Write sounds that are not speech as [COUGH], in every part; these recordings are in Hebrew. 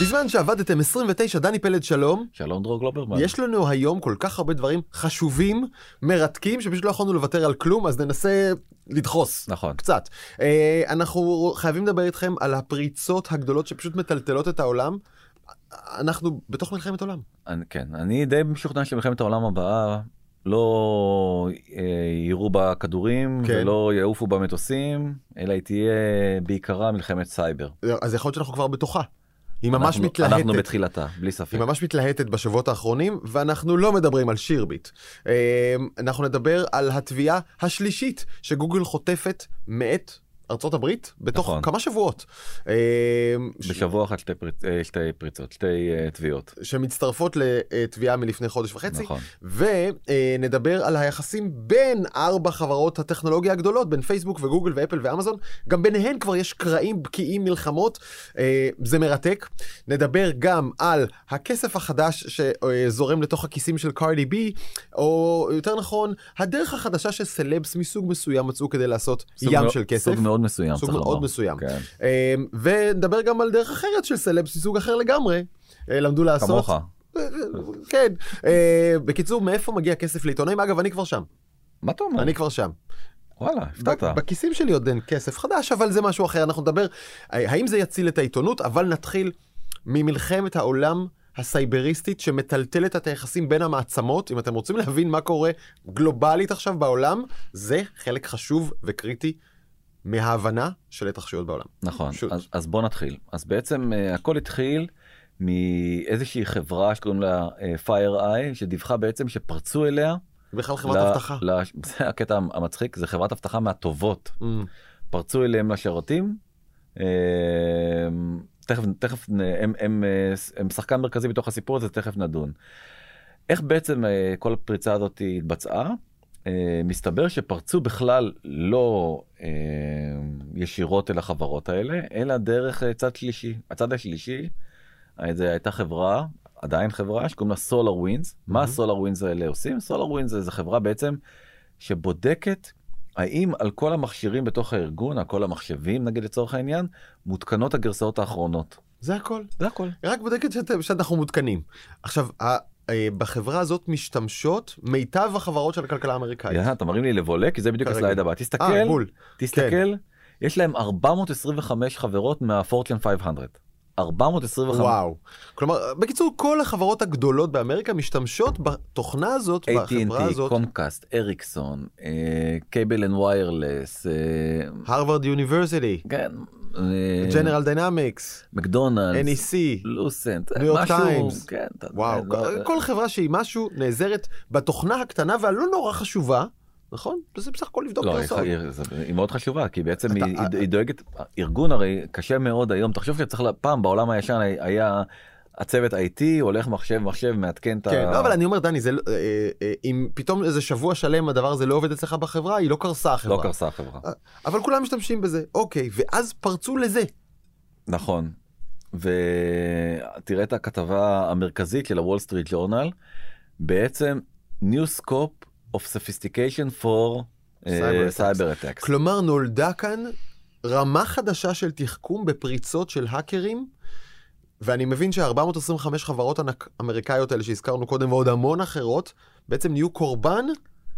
בזמן שעבדתם 29, דני פלד שלום, שלום דרור גלוברמן. יש לנו היום כל כך הרבה דברים חשובים, מרתקים, שפשוט לא יכולנו לוותר על כלום, אז ננסה לדחוס. נכון. קצת. אה, אנחנו חייבים לדבר איתכם על הפריצות הגדולות שפשוט מטלטלות את העולם. אנחנו בתוך מלחמת עולם. אני, כן, אני די משוכנע שמלחמת העולם הבאה לא אה, יירו בה כדורים כן. ולא יעופו בה מטוסים, אלא היא תהיה בעיקרה מלחמת סייבר. אז יכול להיות שאנחנו כבר בתוכה. היא ממש אנחנו, מתלהטת. אנחנו בתחילתה, בלי ספק. היא ממש מתלהטת בשבועות האחרונים, ואנחנו לא מדברים על שירביט. אה, אנחנו נדבר על התביעה השלישית שגוגל חוטפת מאת ארצות הברית בתוך נכון. כמה שבועות. אה, ש- בשבוע אחד שתי, פריצ... אה, שתי פריצות, שתי אה, תביעות. שמצטרפות לתביעה מלפני חודש וחצי. נכון. ונדבר על היחסים בין ארבע חברות הטכנולוגיה הגדולות, בין פייסבוק וגוגל ואפל ואמזון. גם ביניהן כבר יש קרעים, בקיעים, מלחמות. זה מרתק. נדבר גם על הכסף החדש שזורם לתוך הכיסים של קארדי בי, או יותר נכון, הדרך החדשה שסלבס מסוג מסוים מצאו כדי לעשות ים מאוד- של כסף. סוג מאוד מסוים, סוג מאוד לומר. מסוים. כן. אה, ונדבר גם על דרך אחרת של סלבס מסוג אחר לגמרי. אה, למדו לעשות. כמוך. כן. אה, בקיצור, מאיפה מגיע כסף לעיתונאים? אגב, אני כבר שם. מה אתה אומר? אני כבר שם. וואלה, הפתעת. בכיסים שלי עוד אין כסף חדש, אבל זה משהו אחר. אנחנו נדבר, אה, האם זה יציל את העיתונות, אבל נתחיל ממלחמת העולם הסייבריסטית שמטלטלת את היחסים בין המעצמות. אם אתם רוצים להבין מה קורה גלובלית עכשיו בעולם, זה חלק חשוב וקריטי מההבנה של התרחשויות בעולם. נכון. אז, אז בוא נתחיל. אז בעצם uh, הכל התחיל מאיזושהי חברה שקוראים לה uh, FireEye, שדיווחה בעצם שפרצו אליה. בכלל חברת ל- אבטחה. ל- [LAUGHS] זה הקטע המצחיק, זה חברת אבטחה מהטובות. Mm, פרצו אליהם לשרתים. אה, תכף, תכף, הם, הם, אה, הם שחקן מרכזי בתוך הסיפור הזה, תכף נדון. איך בעצם אה, כל הפריצה הזאת התבצעה? אה, מסתבר שפרצו בכלל לא אה, ישירות אל החברות האלה, אלא דרך אה, צד שלישי. הצד השלישי, אה, זה הייתה חברה, עדיין חברה, שקוראים לה SolarWinds. מה מהמם. ה SolarWinds האלה עושים? SolarWinds זה חברה בעצם שבודקת האם על כל המכשירים בתוך הארגון, על כל המחשבים נגיד לצורך העניין, מותקנות הגרסאות האחרונות. זה הכל. זה הכל. רק בודקת שאתם- שאנחנו מעודכנים. עכשיו, בחברה הזאת משתמשות מיטב החברות של הכלכלה האמריקאית. אתה מרים לי לבולה כי זה בדיוק. ה slide הבא. תסתכל, אה, בול. תסתכל, יש להם 425 חברות מה Fortune 500. 425. וואו. כלומר, בקיצור, כל החברות הגדולות באמריקה משתמשות בתוכנה הזאת, בחברה AT&T, הזאת. Comcast, Ericsson, Cable and Wireless, Harvard University, כן, General Dynamics, מקדונלדס, NEC, Lucent, New York Times. כן, וואו, לא- כל- כל חברה שהיא משהו נעזרת בתוכנה הקטנה והלא נורא חשובה, נכון? זה בסך הכל לבדוק לא, היא, גרסאות. היא, מאוד חשובה כי בעצם היא, דואגת ארגון הרי קשה מאוד היום תחשוב שצריך פעם בעולם הישן היה- הצוות IT הולך מחשב מחשב מעדכן את ה... כן, לא, אבל אני אומר, דני, זה לא- אה, אה, אם פתאום איזה שבוע שלם הדבר הזה לא עובד אצלך בחברה, היא לא קרסה החברה. לא קרסה החברה. אבל כולם משתמשים בזה, אוקיי, ואז פרצו לזה. נכון. ותראה את הכתבה המרכזית של הוול סטריט ג'ורנל בעצם scope of sophistication for Cyber attacks. אטקס. כלומר, נולדה כאן רמה חדשה של תחכום בפריצות של האקרים, ואני מבין שה-425 חברות אמריקאיות האלה שהזכרנו קודם, ועוד המון אחרות, בעצם נהיו קורבן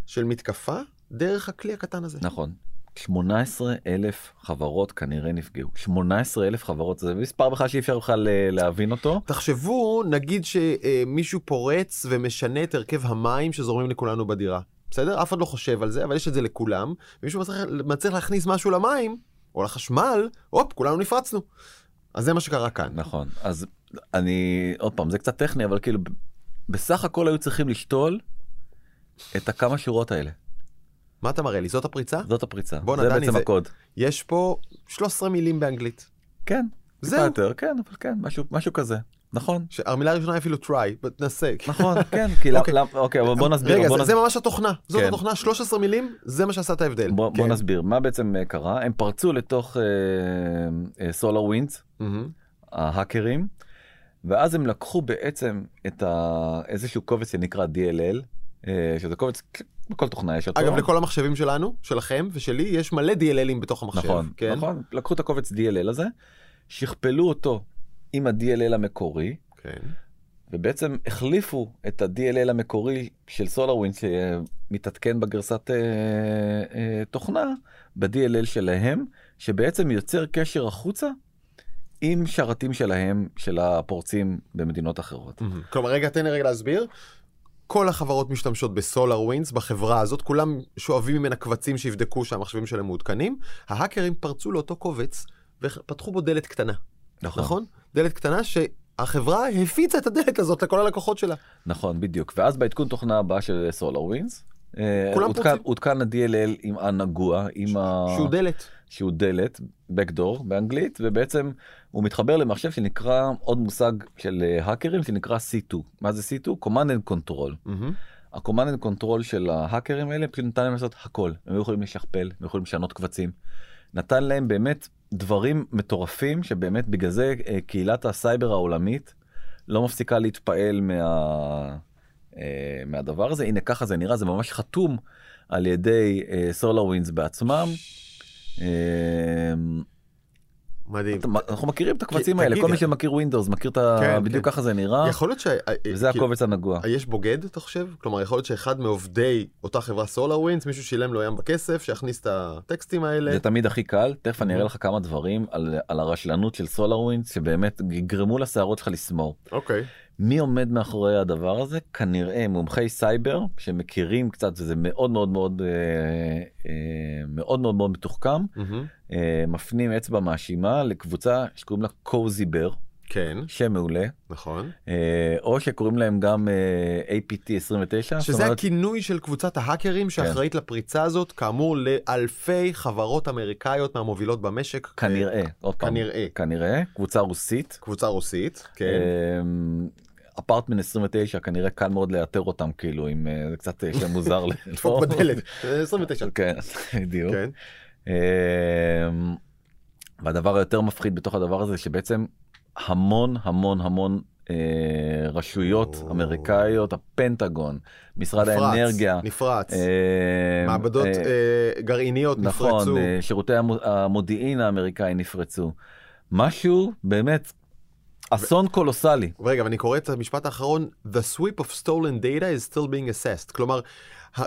של מתקפה דרך הכלי הקטן הזה. נכון. 18 אלף חברות כנראה נפגעו. 18 אלף חברות זה מספר בכלל שאי אפשר בכלל אה, להבין אותו. תחשבו, נגיד שמישהו פורץ ומשנה את הרכב המים שזורמים לכולנו בדירה. בסדר? אף אחד לא חושב על זה, אבל יש את זה לכולם. ומישהו מצליח, מצליח להכניס משהו למים, או לחשמל, הופ, כולנו נפרצנו. אז זה מה שקרה כאן. נכון. אז אני עוד פעם זה קצת טכני אבל כאילו בסך הכל היו צריכים לשתול את הכמה שורות האלה. מה אתה מראה לי? זאת הפריצה? זאת הפריצה. בואנה, זה דני, בעצם זה- הקוד. יש פה 13 מילים באנגלית. כן. זהו. יותר כן אבל כן משהו משהו כזה. נכון. המילה הראשונה היא אפילו try, תנסה. נכון [LAUGHS] כן כי למה אוקיי. למה- אוקיי אבל בוא נסביר. רגע, בוא זה, נסביר. זה ממש התוכנה. זאת כן. התוכנה, 13 מילים, זה מה שעשה את ההבדל. בוא, בוא כן. נסביר מה בעצם אה, קרה הם פרצו לתוך SolarWinds מהמם. ההאקרים ואז הם לקחו בעצם את ה... איזשהו קובץ שנקרא DLL אה, שזה קובץ בכל תוכנה יש אותו. אגב, לכל המחשבים שלנו, שלכם ושלי, יש מלא DLL ים בתוך המחשב. נכון כן? נכון לקחו את הקובץ DLL הזה שכפלו אותו עם ה-DLL המקורי, כן. ובעצם החליפו את ה-DLL המקורי של SolarWind שמתעדכן בגרסת אה, אה, תוכנה, ב-DLL שלהם, שבעצם יוצר קשר החוצה עם שרתים שלהם, של הפורצים במדינות אחרות. כלומר, רגע, תן לי רגע להסביר. כל החברות משתמשות ב SolarWinds בחברה הזאת, כולם שואבים ממנה קבצים שיבדקו שהמחשבים שלהם מעודכנים. ההאקרים פרצו לאותו קובץ ופתחו בו דלת קטנה, נכון. נכון? דלת קטנה שהחברה הפיצה את הדלת הזאת לכל הלקוחות שלה. נכון, בדיוק. ואז בעדכון תוכנה הבאה של כולם עודכן, פורצים. עודכן ה-DLL עם הנגוע, עם ה... שהוא דלת. שהוא דלת, backdoor באנגלית, ובעצם הוא מתחבר למחשב שנקרא, עוד מושג של אה, האקרים שנקרא C2. מה זה C2? Command and Control. מהמם. ה-Command and Control של ההאקרים האלה פשוט נתן להם לעשות הכל. הם היו יכולים לשכפל, הם יכולים לשנות קבצים. נתן להם באמת דברים מטורפים שבאמת בגלל זה אה, קהילת הסייבר העולמית לא מפסיקה להתפעל מה... אה, מהדבר הזה. הנה ככה זה נראה, זה ממש חתום על ידי SolarWinds בעצמם. אה, מדהים. אנחנו מכירים את הקבצים האלה, כל מי שמכיר Windows מכיר את ה... כן, בדיוק כן. ככה זה נראה, יכול להיות ש... וזה כאילו, הקובץ הנגוע. יש בוגד, אתה חושב? כלומר, יכול להיות שאחד מעובדי אותה חברה SolarWinds, מישהו שילם לו ים בכסף, שיכניס את הטקסטים האלה. זה תמיד הכי קל, תכף אני. אראה לך כמה דברים על, הרשלנות של SolarWinds שבאמת יגרמו לשערות שלך לסמור. אוקיי. מי עומד מאחורי הדבר הזה? כנראה מומחי סייבר שמכירים קצת, וזה מאוד מאוד מאוד אה, אה, מאוד מאוד מאוד מתוחכם. אה, מפנים אצבע מאשימה לקבוצה שקוראים לה Cozy Bear, כן, שם מעולה, נכון. אה, או שקוראים להם גם אה, APT 29, שזה הכינוי של קבוצת ההאקרים שאחראית לפריצה הזאת, כאמור לאלפי חברות אמריקאיות מהמובילות במשק. כנראה, עוד פעם, כנראה. כנראה, קבוצה רוסית. קבוצה רוסית, כן. אפרטמן 29 כנראה קל מאוד לאתר אותם כאילו עם אה, זה קצת אה, שם מוזר. ל- [LAUGHS] דפוק בדלת. 29. כן, [LAUGHS] בדיוק. כן. אמ, והדבר היותר מפחיד בתוך הדבר הזה שבעצם המון המון המון אה, רשויות או. אמריקאיות, הפנטגון, משרד נפרץ, האנרגיה, נפרץ. אה, מעבדות אה, אה, גרעיניות נכון, נפרצו. אה, שירותי המו- המודיעין האמריקאי נפרצו. משהו באמת אסון קולוסלי. רגע, ואני קורא את המשפט האחרון, The sweep of stolen data is still being assessed. כלומר,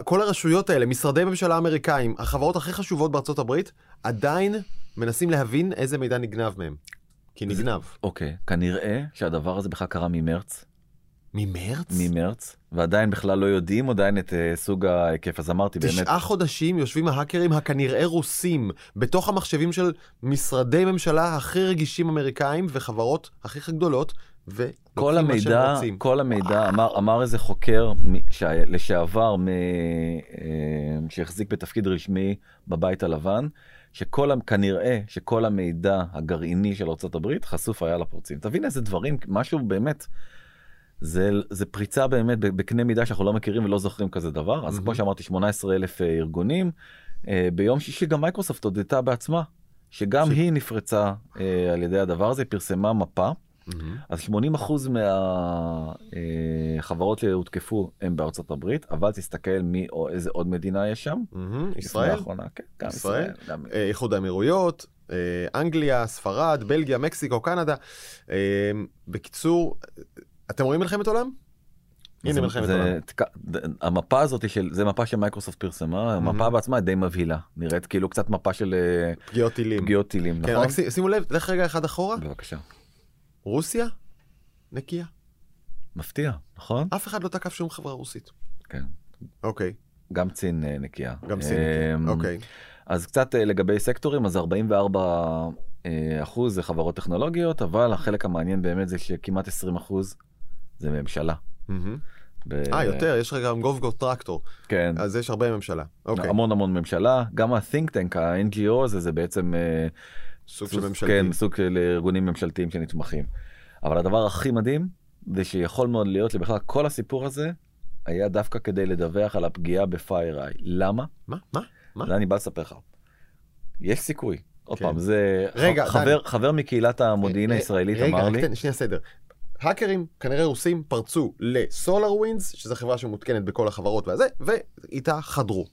כל הרשויות האלה, משרדי ממשלה אמריקאים, החברות הכי חשובות בארצות הברית, עדיין מנסים להבין איזה מידע נגנב מהם. כי נגנב. אוקיי, כנראה שהדבר הזה בכלל קרה ממרץ, ממרץ? ממרץ, ועדיין בכלל לא יודעים עדיין את אה, סוג ההיקף, אז אמרתי באמת, תשעה חודשים יושבים ההאקרים הכנראה רוסים בתוך המחשבים של משרדי ממשלה הכי רגישים אמריקאים וחברות הכי גדולות, כל מה שהם המידע. כל המידע, אמר, אמר איזה חוקר שהיה- לשעבר מ- אה, שהחזיק בתפקיד רשמי בבית הלבן, שכל, כנראה שכל המידע הגרעיני של ארה"ב חשוף היה לפורצים. תבין איזה דברים, משהו באמת, זה, זה פריצה באמת בקנה מידה שאנחנו לא מכירים ולא זוכרים כזה דבר. אז מהמם. כמו שאמרתי, 18 אלף ארגונים. אה, ביום שישי גם מייקרוסופט הודתה בעצמה, שגם ש- היא נפרצה אה, על ידי הדבר הזה, פרסמה מפה. מהמם. אז 80% מהחברות שהותקפו הם בארצות הברית, אבל תסתכל מי או איזה עוד מדינה יש שם. לפני ישראל? האחרונה, כן, גם ישראל? ישראל. גם... אה, איחוד האמירויות, אה, אנגליה, ספרד, בלגיה, מקסיקו, קנדה. אה, בקיצור, אתם רואים מלחמת עולם? הנה מלחמת זה- עולם. המפה הזאת של זה מפה שמייקרוסופט פרסמה המפה בעצמה די מבהילה נראית כאילו קצת מפה של אה, פגיעות טילים. פגיעות טילים כן, נכון? רק שימו לב, לך רגע אחד אחורה. בבקשה. רוסיה, נקייה. מפתיע נכון? אף אחד לא תקף שום חברה רוסית. כן. אוקיי, גם צין אה, נקייה. גם סין. אמ, אוקיי. אז קצת אה, לגבי סקטורים אז 44 אה, אחוז זה חברות טכנולוגיות אבל החלק המעניין באמת זה שכמעט 20 אחוז זה ממשלה. אה, יותר, יש לך גם גובגו טרקטור. כן. אז יש הרבה ממשלה. אוקיי, המון המון ממשלה גם ה-think tank ה-NGO הזה זה בעצם אה, סוג של סוג- ממשלתי. כן, סוג של ארגונים ממשלתיים שנתמכים. אבל הדבר הכי מדהים זה שיכול מאוד להיות שבכלל כל הסיפור הזה היה דווקא כדי לדווח על הפגיעה ב-FireEye. למה? מה? מה? מה? זה אני בא לספר לך. יש סיכוי. עוד כן. פעם זה רגע, חבר חבר מקהילת המודיעין אה, הישראלית רגע, אמר רק לי תן שנייה סדר. האקרים, כנראה רוסים, פרצו ל SolarWinds, שזו חברה שמותקנת בכל החברות והזה, ואיתה חדרו.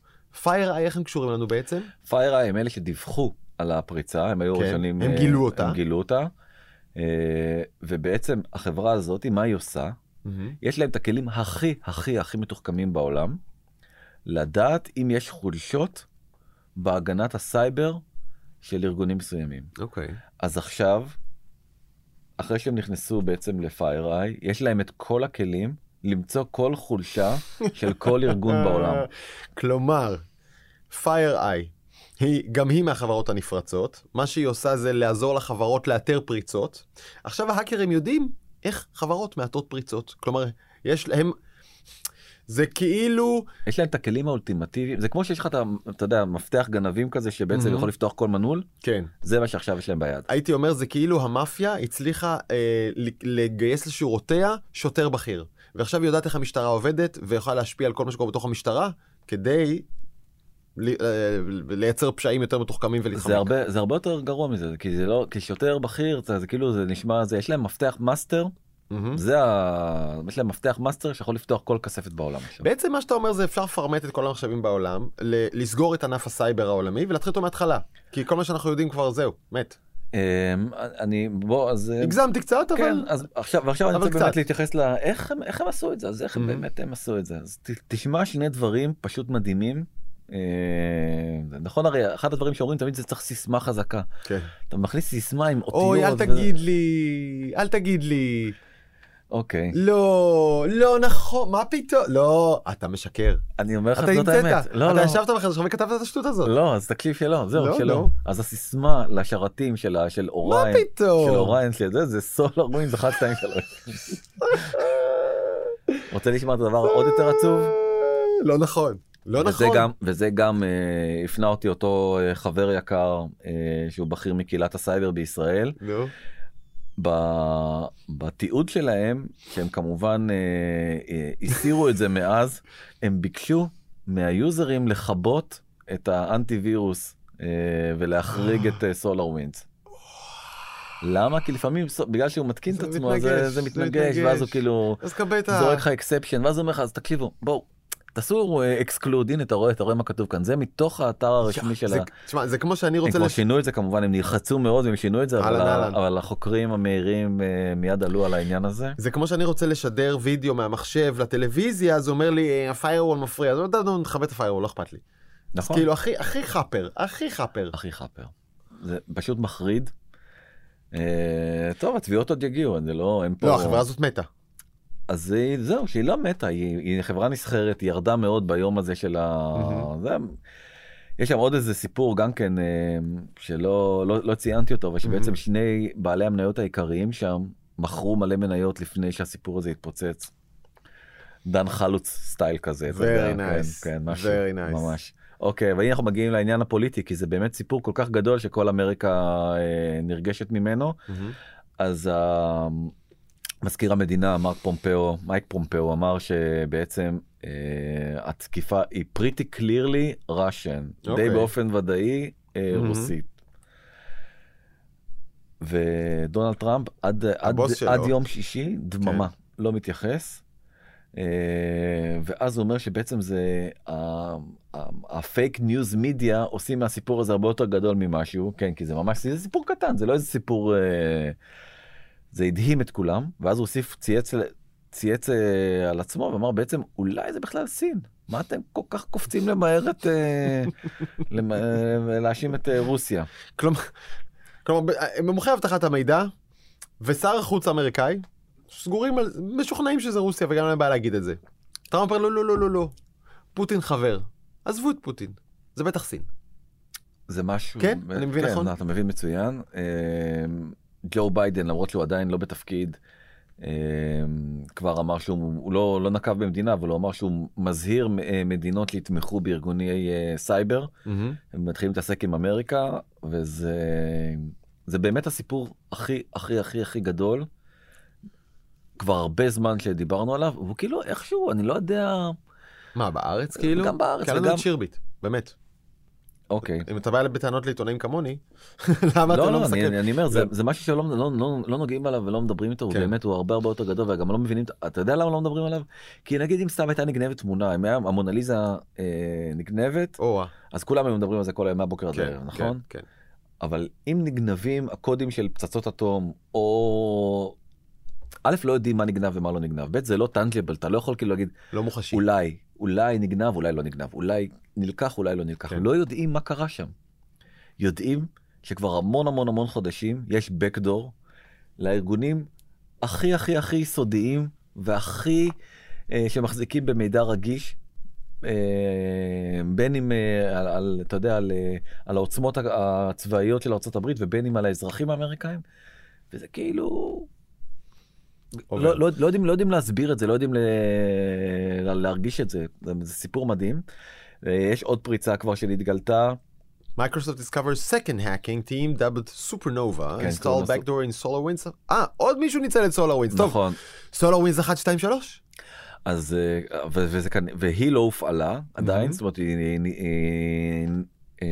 איי, איך הם קשורים לנו בעצם? FireEye הם אלה שדיווחו על הפריצה הם היו כן, ראשונים הם אה, גילו אותה. הם גילו אותה. אה, ובעצם החברה הזאת, מה היא עושה? מהמם. יש להם את הכלים הכי הכי הכי מתוחכמים בעולם, לדעת אם יש חולשות בהגנת הסייבר של ארגונים מסוימים. אוקיי. אז עכשיו, אחרי שהם נכנסו בעצם ל-FireEye, יש להם את כל הכלים למצוא כל חולשה של כל ארגון בעולם. כלומר, FireEye, היא, גם היא מהחברות הנפרצות, מה שהיא עושה זה לעזור לחברות לאתר פריצות. עכשיו ההאקרים יודעים איך חברות מעטות פריצות. כלומר, יש להם, זה כאילו, יש להם את הכלים האולטימטיביים, זה כמו שיש לך את. אתה יודע, מפתח גנבים כזה שבעצם מהמם. יכול לפתוח כל מנעול, כן, זה מה שעכשיו יש להם ביד. הייתי אומר זה כאילו המאפיה הצליחה אה, לגייס לשורותיה שוטר בכיר. ועכשיו היא יודעת איך המשטרה עובדת ויכולה להשפיע על כל מה שקורה בתוך המשטרה כדי אה, לייצר פשעים יותר מתוחכמים ולהתחמק. זה הרבה זה הרבה יותר גרוע מזה כי זה לא כי שוטר בכיר זה, זה כאילו זה נשמע זה יש להם מפתח master מהמם. זה ה... יש להם מפתח master שיכול לפתוח כל כספת בעולם עכשיו. בעצם מה שאתה אומר זה אפשר לפרמט את כל המחשבים בעולם, ל- לסגור את ענף הסייבר העולמי ולהתחיל אותו מההתחלה. כי כל מה שאנחנו יודעים כבר זהו, מת. אמ, אני בוא אז אה, הגזמתי קצת אבל... כן אז עכשיו ועכשיו אני רוצה. באמת להתייחס לאיך הם איך הם עשו את זה אז איך הם. באמת הם עשו את זה אז ת- תשמע שני דברים פשוט מדהימים. אה, נכון הרי אחד הדברים שאומרים תמיד זה צריך סיסמה חזקה כן. אתה מכניס סיסמה עם אותיות. אוי אל תגיד לי, אל תגיד לי. אוקיי לא, לא נכון, מה פתאום? לא, אתה משקר. אני אומר לך אתה זאת האמת. המצאת. לא אתה לא. ישבת בחדר שלך וכתבת את השטות הזאת. לא אז תקשיב שלא זהו לא, שלא לא. אז הסיסמה לשרתים של ה- של מה Orion פתאום? של Orion של זה זה solarwind 1 2 3 רוצה לשמוע את הדבר עוד יותר עצוב לא נכון. לא וזה נכון. גם וזה גם אה, הפנה אותי אותו אה, חבר יקר אה, שהוא בכיר מקהילת הסייבר בישראל נו. ב- בתיעוד שלהם שהם כמובן אה, אה, הסירו את זה מאז הם ביקשו מה users לכבות את האנטי וירוס אה, ולהחריג את SolarWinds. למה? כי לפעמים בגלל שהוא מתקין את עצמו זה- מתנגש, ואז הוא. כאילו. זורק לך exception ואז הוא אומר לך אז תקשיבו בואו תעשו exclude הנה אתה רואה אתה רואה מה כתוב כאן זה מתוך האתר הרשמי של ה... תשמע, זה כמו שאני הם רוצה... כבר לש- שינו את זה כמובן הם נלחצו מאוד והם שינו את זה אבל, החוקרים המהירים אה, מיד עלו על העניין הזה. זה כמו שאני רוצה לשדר וידאו מהמחשב לטלוויזיה, אז הוא אומר לי, ה firewall מפריע, אז אני יודע, נכבה את ה firewall, לא אכפת לי. נכון. כאילו, הכי חאפר, הכי חאפר. הכי חאפר. זה פשוט מחריד. אה, טוב התביעות עוד יגיעו זה לא הם פה לא, החברה הזאת מתה. אז זהו שהיא לא מתה היא, היא חברה נסחרת היא ירדה מאוד ביום הזה של ה... מהמם. זה... יש שם עוד איזה סיפור גם כן אה, שלא לא, לא ציינתי אותו אבל שבעצם מהמם. שני בעלי המניות העיקריים שם מכרו מלא מניות לפני שהסיפור הזה התפוצץ. דן חלוץ סטייל כזה. יודע, Very כן, nice. כן, משהו, Very nice. ממש. אוקיי, והנה אנחנו מגיעים לעניין הפוליטי כי זה באמת סיפור כל כך גדול שכל אמריקה אה, נרגשת ממנו. אז ה- מזכיר המדינה מרק פומפאו מייק פומפאו אמר שבעצם אה, התקיפה היא pretty clearly Russian די אוקיי. באופן ודאי אה, מהמם. רוסית. ודונלד טראמפ עד, עד, הבוס שלו. עד יום שישי דממה לא מתייחס. אה, ואז הוא אומר שבעצם זה ה fake news media עושים מהסיפור הזה הרבה יותר גדול ממשהו כן כי זה ממש זה סיפור קטן זה לא איזה סיפור אה, זה הדהים את כולם ואז הוא הוסיף ציוץ ציוץ אה, על עצמו ואמר בעצם אולי זה בכלל סין מה אתם כל כך קופצים למהר את אה, [LAUGHS] למ- אה, להאשים את אה, רוסיה כלומר, כלומר, ב- במומחי אבטחת המידע ושר החוץ האמריקאי סגורים על, משוכנעים שזה רוסיה וגם אין להם בעיה להגיד את זה. טראמפ אומר לא לא לא לא לא, פוטין חבר, עזבו את פוטין, זה בטח סין. זה משהו כן? אני מבין כן, נכון? אתה מבין מצוין אה, ג'ו ביידן למרות שהוא עדיין לא בתפקיד אה, כבר אמר שהוא הוא לא לא נקב במדינה אבל הוא אמר שהוא מזהיר אה, מדינות שיתמכו בארגוני אה, סייבר הם מתחילים להתעסק עם אמריקה וזה זה באמת הסיפור הכי הכי הכי הכי גדול. כבר הרבה זמן שדיברנו עליו והוא כאילו איכשהו אני לא יודע מה בארץ כאילו? גם בארץ וגם- שירביט, באמת. אוקיי. אם אתה בא בטענות לעיתונאים כמוני, [LAUGHS] למה אתה לא, לא לא, אני, מסקר? אני אומר, זה, משהו שלא לא, נוגעים עליו ולא מדברים איתו, כן. באמת, הוא הרבה הרבה יותר גדול, וגם לא מבינים, אתה יודע למה לא מדברים עליו? כי נגיד אם סתם הייתה נגנבת תמונה, אם המונליזה אה, נגנבת, או-אה, אז כולם היו מדברים על זה כל היום מהבוקר עד כן, הערב, נכון? כן, כן. אבל אם נגנבים הקודים של פצצות אטום, או... א', לא יודעים מה נגנב ומה לא נגנב, ב', זה לא טנג'בל, אתה לא יכול כאילו להגיד, לא מוחשי. אולי, אולי נגנב, אולי לא נגנב, אולי נלקח, אולי לא נלקח. כן. לא יודעים מה קרה שם. יודעים שכבר המון המון המון חודשים יש backdoor לארגונים הכי הכי הכי סודיים והכי אה, שמחזיקים במידע רגיש. אה, בין אם אה, על, על, אתה יודע, על, אה, על העוצמות הצבאיות של ארה"ב ובין אם על האזרחים האמריקאים. וזה כאילו. לא, לא, לא, יודעים, לא יודעים להסביר את זה, לא יודעים ל... לה- להרגיש את זה, זה, זה סיפור מדהים. אה, יש עוד פריצה כבר שנתגלתה, Microsoft discovers second hacking team dubbed Supernova כן, לו backdoor in SolarWinds. אה, עוד מישהו ניצל את SolarWinds. נכון, SolarWinds 1, 2, 3? אז אה, וזה כאן, והיא לא הופעלה עדיין, Mhm. זאת אומרת היא, אה,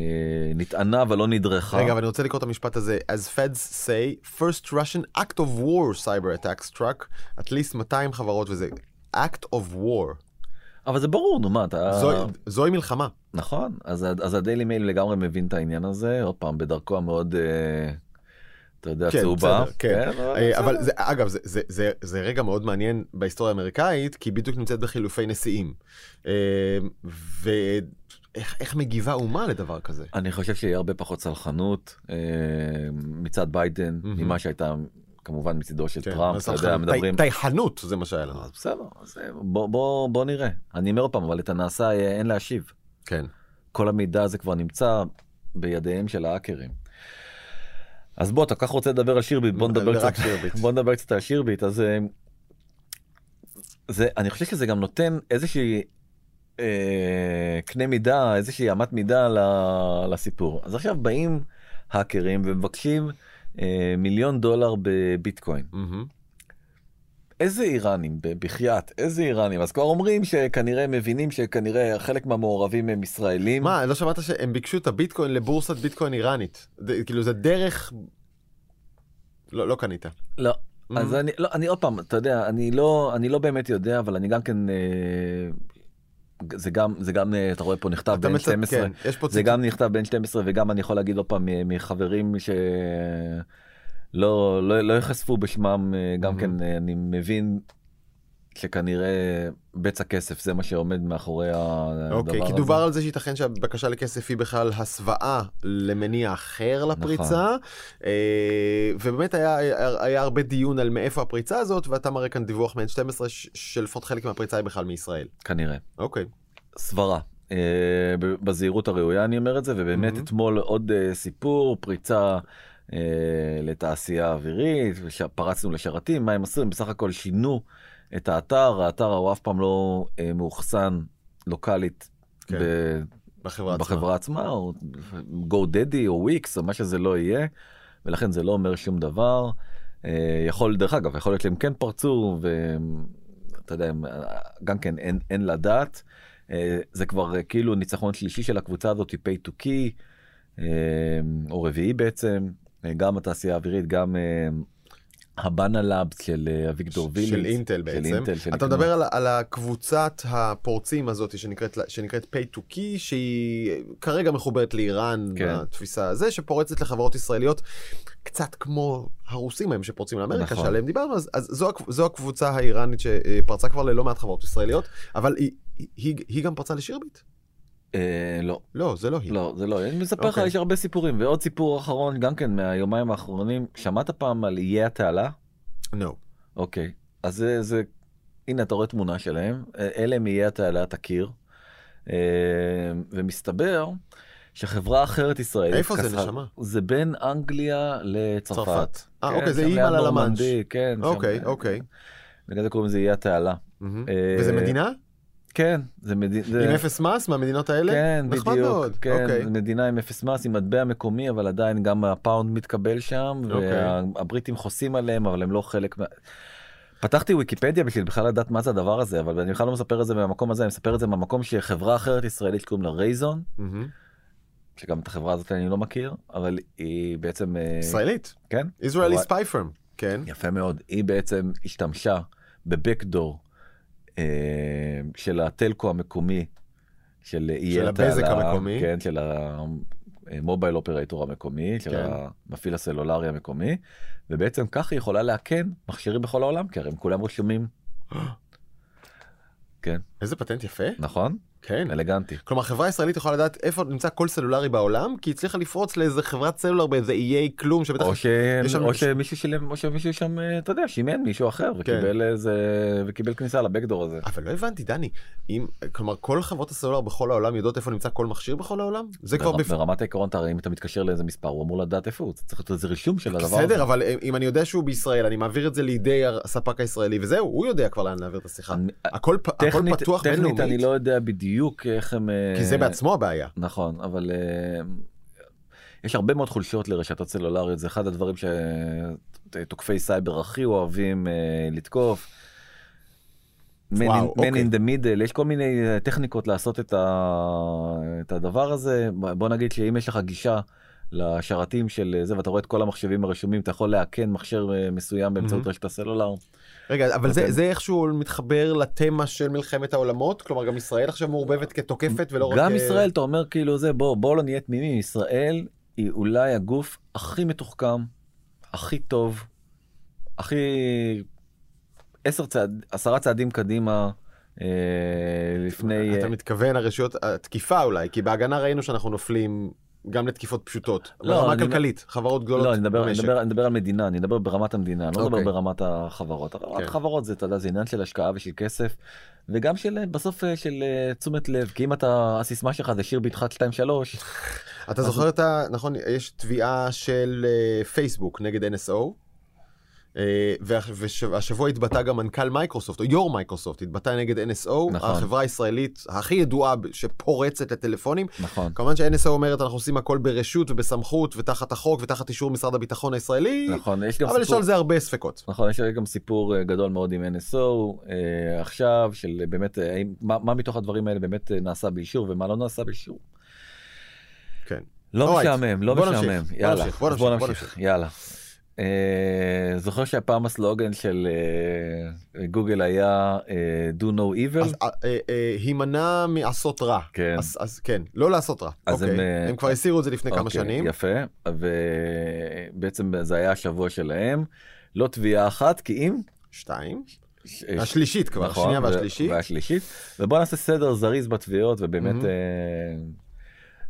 נטענה ולא נדרכה. רגע, אבל אני רוצה לקרוא את המשפט הזה. As feds say, first Russian act of war cyber attack struck at least 200 חברות וזה. act of war. אבל זה ברור, נו מה, אתה... זוהי- זוהי מלחמה. נכון, אז, אז הדיילי מייל לגמרי מבין את העניין הזה, עוד פעם, בדרכו המאוד, אה, אתה יודע, כן, צהובה. בסדר, כן. אבל אה, אבל. זה, אגב, זה, זה, זה, זה רגע מאוד מעניין בהיסטוריה האמריקאית, כי בדיוק נמצאת בחילופי נשיאים. אה, ואיך איך מגיבה אומה לדבר כזה? אני חושב שיהיה הרבה פחות סלחנות אה, מצד ביידן מהמם. ממה שהייתה כמובן מצידו של כן, טראמפ, אתה יודע, מדברים. טייחנות זה מה שהיה לנו. אז בסדר, אז אה, בוא, בוא, בוא נראה. אני אומר עוד פעם, אבל את הנעשה אה, אין להשיב. כן. כל המידע הזה כבר נמצא בידיהם של ההאקרים. אז בוא, אתה כל כך רוצה לדבר על שירביט, בוא נדבר קצת, שירביט. בוא נדבר קצת על שירביט, אז אה, זה, אני חושב שזה גם נותן איזושהי אה, קנה מידה, איזושהי אמת מידה לסיפור. אז עכשיו באים האקרים ומבקשים אה, מיליון דולר בביטקוין. מהמם. איזה איראנים, בחייאת, איזה איראנים? אז כבר אומרים שכנראה מבינים שכנראה חלק מהמעורבים הם ישראלים. מה, לא שמעת שהם ביקשו את הביטקוין לבורסת ביטקוין איראנית? ד- כאילו זה דרך... לא, לא קנית. לא. Mhm. אז אני, לא, אני עוד פעם, אתה יודע, אני לא, אני לא באמת יודע, אבל אני גם כן, אה, זה גם, זה גם, אה, אתה רואה פה נכתב בין מצט- 12, כן, יש פה זה גם נכתב בין 12 וגם אני יכול להגיד עוד פעם מחברים שלא לא, לא יחשפו בשמם, אה, גם Mhm. כן אה, אני מבין שכנראה בצע כסף זה מה שעומד מאחורי הדבר אוקיי, הזה. כי דובר על זה שייתכן שהבקשה לכסף היא בכלל הסוואה למניע אחר לפריצה, אה, ובאמת היה, היה הרבה דיון על מאיפה הפריצה הזאת, ואתה מראה כאן דיווח מ-N12 ש- שלפחות חלק מהפריצה היא בכלל מישראל. כנראה. אוקיי. סברה. אה, בזהירות הראויה אני אומר את זה ובאמת מהמם. אתמול עוד אה, סיפור פריצה לתעשייה אווירית פרצנו לשרתים מה הם עשו הם בסך הכל שינו את האתר האתר הוא אף פעם לא אה, מאוחסן לוקאלית כן, ב- בחברה עצמה. בחברה עצמה או GoDaddy או וויקס או מה שזה לא יהיה ולכן זה לא אומר שום דבר. אה, יכול דרך אגב יכול להיות שהם כן פרצו ואתה יודע הם, גם כן אין, אין לדעת. אה, זה כבר אה, כאילו ניצחון שלישי של הקבוצה הזאת pay to key אה, או רביעי בעצם. אה, גם התעשייה האווירית גם אה, הבאנה לאבס של אה, אביגדור וילינס של אינטל בעצם. אינטל אתה שנקנו. מדבר על, על הקבוצת הפורצים הזאת שנקראת, שנקראת pay to key, שהיא כרגע מחוברת לאיראן, כן. בתפיסה הזה, שפורצת לחברות ישראליות, קצת כמו הרוסים הם שפורצים לאמריקה, נכון. שעליהם דיברנו, אז, אז זו, זו הקבוצה האיראנית שפרצה כבר ללא מעט חברות ישראליות, אבל היא, היא, היא, היא גם פרצה לשירביט? אה, לא לא, זה לא היא. לא זה לא אני מספר לך אוקיי. יש הרבה סיפורים ועוד סיפור אחרון גם כן מהיומיים האחרונים שמעת פעם על איי התעלה No. אוקיי אז זה הנה אתה רואה תמונה שלהם אלה הם איי התעלה תכיר אה, ומסתבר שחברה אחרת ישראלית איפה זה, נשמה? זה בין אנגליה לצרפת. צרפת. אה, כן, אוקיי, זה אימא. נורמנדי, כן. אוקיי, אוקיי. בגלל זה קוראים לזה איי התעלה. אה, וזה מדינה? כן, זה מדינה. עם אפס מס מהמדינות האלה? כן, בדיוק. מאוד. כן, אוקיי. זו מדינה עם אפס מס, עם מטבע מקומי, אבל עדיין גם הפאונד מתקבל שם, אוקיי. והבריטים חוסים עליהם, אבל הם לא חלק מה... פתחתי ויקיפדיה בשביל בכלל לדעת מה זה הדבר הזה, אבל אני בכלל לא מספר את זה מהמקום הזה, אני מספר את זה מהמקום שחברה אחרת ישראלית שקוראים לה רייזון, מהמם. שגם את החברה הזאת אני לא מכיר, אבל היא בעצם... אה, ישראלית. כן? Israeli אבל- spy firm. כן. יפה מאוד. היא בעצם השתמשה בבקדור של הטלקו המקומי של איי של הבזק התעלה, המקומי. כן, של ה... המובייל אופרטור המקומי, של כן. המפעיל הסלולרי המקומי, ובעצם ככה היא יכולה לאכן מכשירים בכל העולם, כי הרי הם כולם רשומים. [GASPS] כן, איזה פטנט יפה. נכון? כן. אלגנטי. כלומר חברה ישראלית יכולה לדעת איפה נמצא כל סלולרי בעולם כי היא הצליחה לפרוץ לאיזה חברת סלולר באיזה איי כלום שבטח או, ש... שם- או שמישהו שילם, או שמישהו שם, אה, אתה יודע, שימן מישהו אחר כן. וקיבל איזה, וקיבל כניסה לבקדור הזה. אבל לא הבנתי דני אם כלומר כל חברות הסלולר בכל העולם יודעות איפה נמצא כל מכשיר בכל העולם זה כבר בר- בפ... ברמת העיקרון, אתה הרי אם אתה מתקשר לאיזה מספר, הוא אמור לדעת איפה הוא, צריך להיות איזה רישום של הדבר הזה. בסדר אבל אם אני יודע שהוא בישראל אני מעביר את זה לידי הספק הישראלי וזהו הוא יודע כבר לאן להעביר את השיחה הכל טכנית, אני לא יודע בדיוק איך הם... אה, כי זה בעצמו הבעיה נכון, אבל אה, יש הרבה מאוד חולשות לרשתות סלולריות, זה אחד הדברים שתוקפי סייבר הכי אוהבים אה, לתקוף. Man, וואו, in, man אוקיי. in the middle, יש כל מיני אה, טכניקות לעשות את, ה... את הדבר הזה. בוא נגיד שאם יש לך גישה לשרתים של זה ואתה רואה את כל המחשבים הרשומים, אתה יכול לאכן מכשיר אה, מסוים באמצעות מהמם. רשת הסלולר. רגע אבל זה אוקיי. זה איכשהו מתחבר לתמה של מלחמת העולמות כלומר גם ישראל עכשיו מעורבבת כתוקפת ולא רק גם אה, ישראל, אתה אומר כאילו זה, בוא, בוא לא נהיה תמימים, ישראל היא אולי הגוף הכי מתוחכם, הכי טוב, הכי עשר צעד, עשרה צעדים קדימה אה, לפני... אתה אה, מתכוון הרשויות התקיפה אולי כי בהגנה ראינו שאנחנו נופלים גם לתקיפות פשוטות. לא, ברמה אני- כלכלית חברות גדולות. לא, אני מדבר, אני, במשק. מדבר, אני מדבר על מדינה, אני מדבר ברמת המדינה, אני לא מדבר אוקיי. ברמת החברות. ברמת כן. החברות זה, אתה יודע, זה עניין של השקעה ושל כסף, וגם של, בסוף אה, של אה, תשומת לב, כי אם אתה, הסיסמה שלך זה שיר ביתך 2-3, אתה זוכר את ה... נכון, יש תביעה של אה, פייסבוק נגד NSO. אה, והש- והשבוע התבטא גם מנכ"ל מייקרוסופט, או יו"ר מייקרוסופט, התבטא נגד NSO, נכון. החברה הישראלית הכי ידועה שפורצת לטלפונים. נכון. כמובן ש-NSO אומרת אנחנו עושים הכל ברשות ובסמכות ותחת החוק ותחת אישור משרד הביטחון הישראלי, נכון, יש גם אבל יש על זה הרבה ספקות. נכון, יש גם סיפור אה, גדול מאוד עם NSO אה, עכשיו, של אה, באמת, האם, מה, מה מתוך הדברים האלה באמת נעשה באישור ומה לא נעשה באישור. כן. לא משעמם, לא משעמם, יאללה, בוא נמשיך, בוא נמשיך, יאללה. אה, זוכר שהפעם הסלוגן של אה, גוגל היה אה, do no evil? אז אה, אה, אה, הימנע מעשות רע. כן. אז, אז כן, לא לעשות רע. אז אוקיי. הם, אה, הם כבר הסירו את זה לפני כמה אוקיי, שנים. יפה, ובעצם זה היה השבוע שלהם, לא תביעה אחת, כי אם... שתיים. ש- השלישית כבר, נכון, השנייה והשלישית. והשלישית. ובוא נעשה סדר זריז בתביעות, ובאמת מהמם. אה,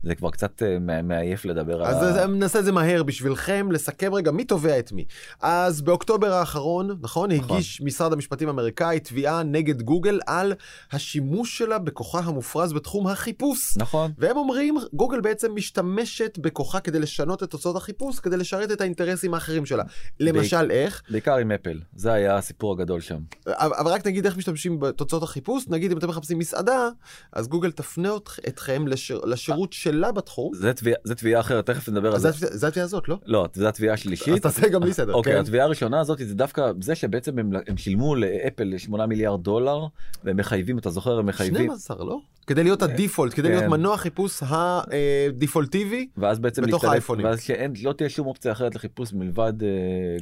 זה כבר קצת אה, מע- מעייף לדבר על... אז ה- אז נעשה את זה מהר בשבילכם, לסכם רגע מי תובע את מי. אז באוקטובר האחרון, נכון, נכון. הגיש משרד המשפטים האמריקאי תביעה נגד גוגל על השימוש שלה בכוחה המופרז בתחום החיפוש. נכון, והם אומרים, גוגל בעצם משתמשת בכוחה כדי לשנות את תוצאות החיפוש, כדי לשרת את האינטרסים האחרים שלה. למשל איך? בעיקר עם אפל, זה היה הסיפור הגדול שם. אבל רק נגיד איך משתמשים בתוצאות החיפוש, נגיד אם אתם מחפשים מסעדה, אז גוגל תפנה אתכם לשיר, לשירות שלה בתחום. זה תביעה- אחרת, תכף נדבר על זה. זה התביעה הזאת, לא? לא, זו התביעה השלישית. אז תעשה גם לי סדר, אוקיי, כן? התביעה הראשונה הזאת זה דווקא זה שבעצם הם, שילמו לאפל 8 מיליארד דולר והם מחייבים, אתה זוכר, הם מחייבים, 12, לא? כדי להיות הדיפולט, כדי להיות כן. מנוע חיפוש הדיפולטיבי. ואז בעצם בתוך להשתלב- האייפונים. ואז שאין, לא תהיה שום אופציה אחרת לחיפוש מלבד אה,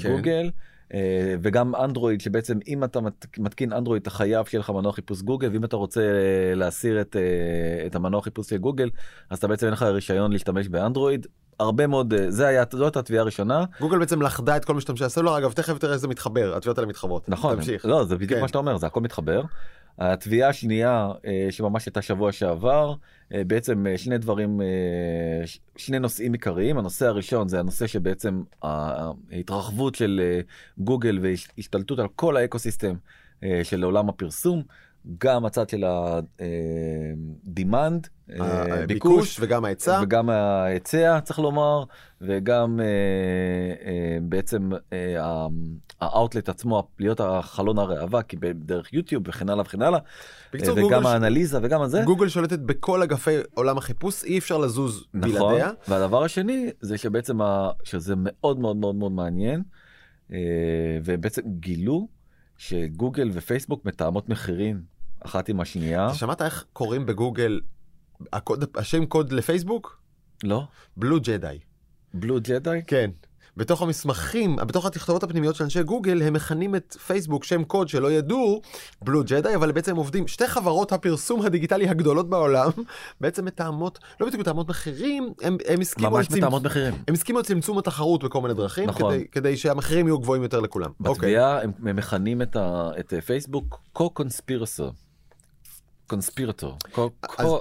כן. גוגל. אה, וגם אנדרואיד שבעצם אם אתה מת- מתקין אנדרואיד אתה חייב שיהיה לך מנוע חיפוש גוגל ואם אתה רוצה אה, להסיר את, אה, את המנוע חיפוש של גוגל אז אתה בעצם אין לך רישיון להשתמש באנדרואיד. הרבה מאוד זה היה זאת התביעה הראשונה גוגל בעצם לכדה את כל משתמשי הסלולר, אגב תכף תראה איך זה מתחבר, התביעות האלה מתחברות. נכון תמשיך. לא זה בדיוק כן. מה שאתה אומר זה הכל מתחבר. התביעה השנייה שממש הייתה שבוע שעבר בעצם אה, שני דברים אה, שני נושאים עיקריים. הנושא הראשון זה הנושא שבעצם ההתרחבות של אה, גוגל והשתלטות על כל האקוסיסטם אה, של עולם הפרסום גם הצד של ה-demand הביקוש וגם ההיצע. וגם ההיצע צריך לומר וגם אה, אה, בעצם אה, האאוטלט עצמו להיות החלון הראווה כי בדרך יוטיוב וכן הלאה וכן הלאה בקיצור, אה, וגם גוגל- האנליזה וגם על זה גוגל שולטת בכל אגפי עולם החיפוש, אי אפשר לזוז נכון בלעדיה. והדבר השני זה שבעצם ה... שזה מאוד מאוד מאוד מאוד מעניין אה, ובעצם גילו שגוגל ופייסבוק מתאמות מחירים אחת עם השנייה אתה שמעת איך קוראים בגוגל, הקוד- השם קוד לפייסבוק? לא בלו ג'די. בלו ג'די כן. בתוך המסמכים, בתוך התכתובות הפנימיות של אנשי גוגל, הם מכנים את פייסבוק שם קוד שלא ידעו, בלו ג'די, אבל בעצם עובדים, שתי חברות הפרסום הדיגיטלי הגדולות בעולם, [LAUGHS] בעצם מתאמות, לא בדיוק מתאמות מחירים, הם, הם הסכימו ממש על צמצ- מתאמות מחירים. הם הסכימו על צמצום התחרות בכל מיני דרכים, נכון. כדי, כדי שהמחירים יהיו גבוהים יותר לכולם. אוקיי. בתביעה הם הם מכנים את ה- את פייסבוק קו-קונספירסור. קונספירטור. קו- אז- קו-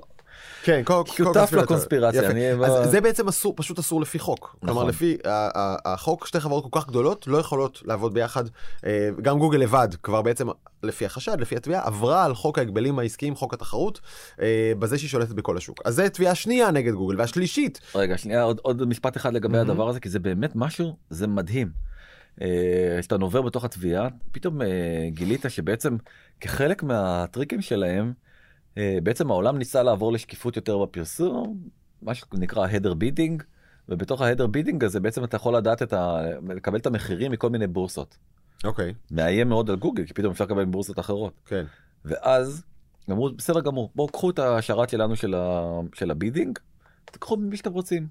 כן, שותף לקונספירציה, יפה. אני- אז זה בעצם אסור, פשוט אסור לפי חוק. כלומר, נכון. לפי ה- ה- החוק, שתי חברות כל כך גדולות לא יכולות לעבוד ביחד. אה, גם גוגל לבד, כבר בעצם, לפי החשד, לפי התביעה, עברה על חוק ההגבלים העסקיים, חוק התחרות, אה, בזה שהיא שולטת בכל השוק. אז זה תביעה שנייה נגד גוגל, והשלישית, רגע שנייה עוד עוד משפט אחד לגבי מהמם. הדבר הזה כי זה באמת משהו זה מדהים. אה, כשאתה נובר בתוך התביעה פתאום גילית שבעצם כחלק מהטריקים שלהם בעצם העולם ניסה לעבור לשקיפות יותר בפרסום מה שנקרא header bidding ובתוך ה header bidding הזה בעצם אתה יכול לדעת את ה... לקבל את המחירים מכל מיני בורסות. אוקיי, מאיים מאוד על גוגל כי פתאום אפשר לקבל מבורסות אחרות. כן. ואז אמרו בסדר גמור בואו קחו את השרת שלנו של, ה... של ה bidding תקחו ממי שאתם רוצים.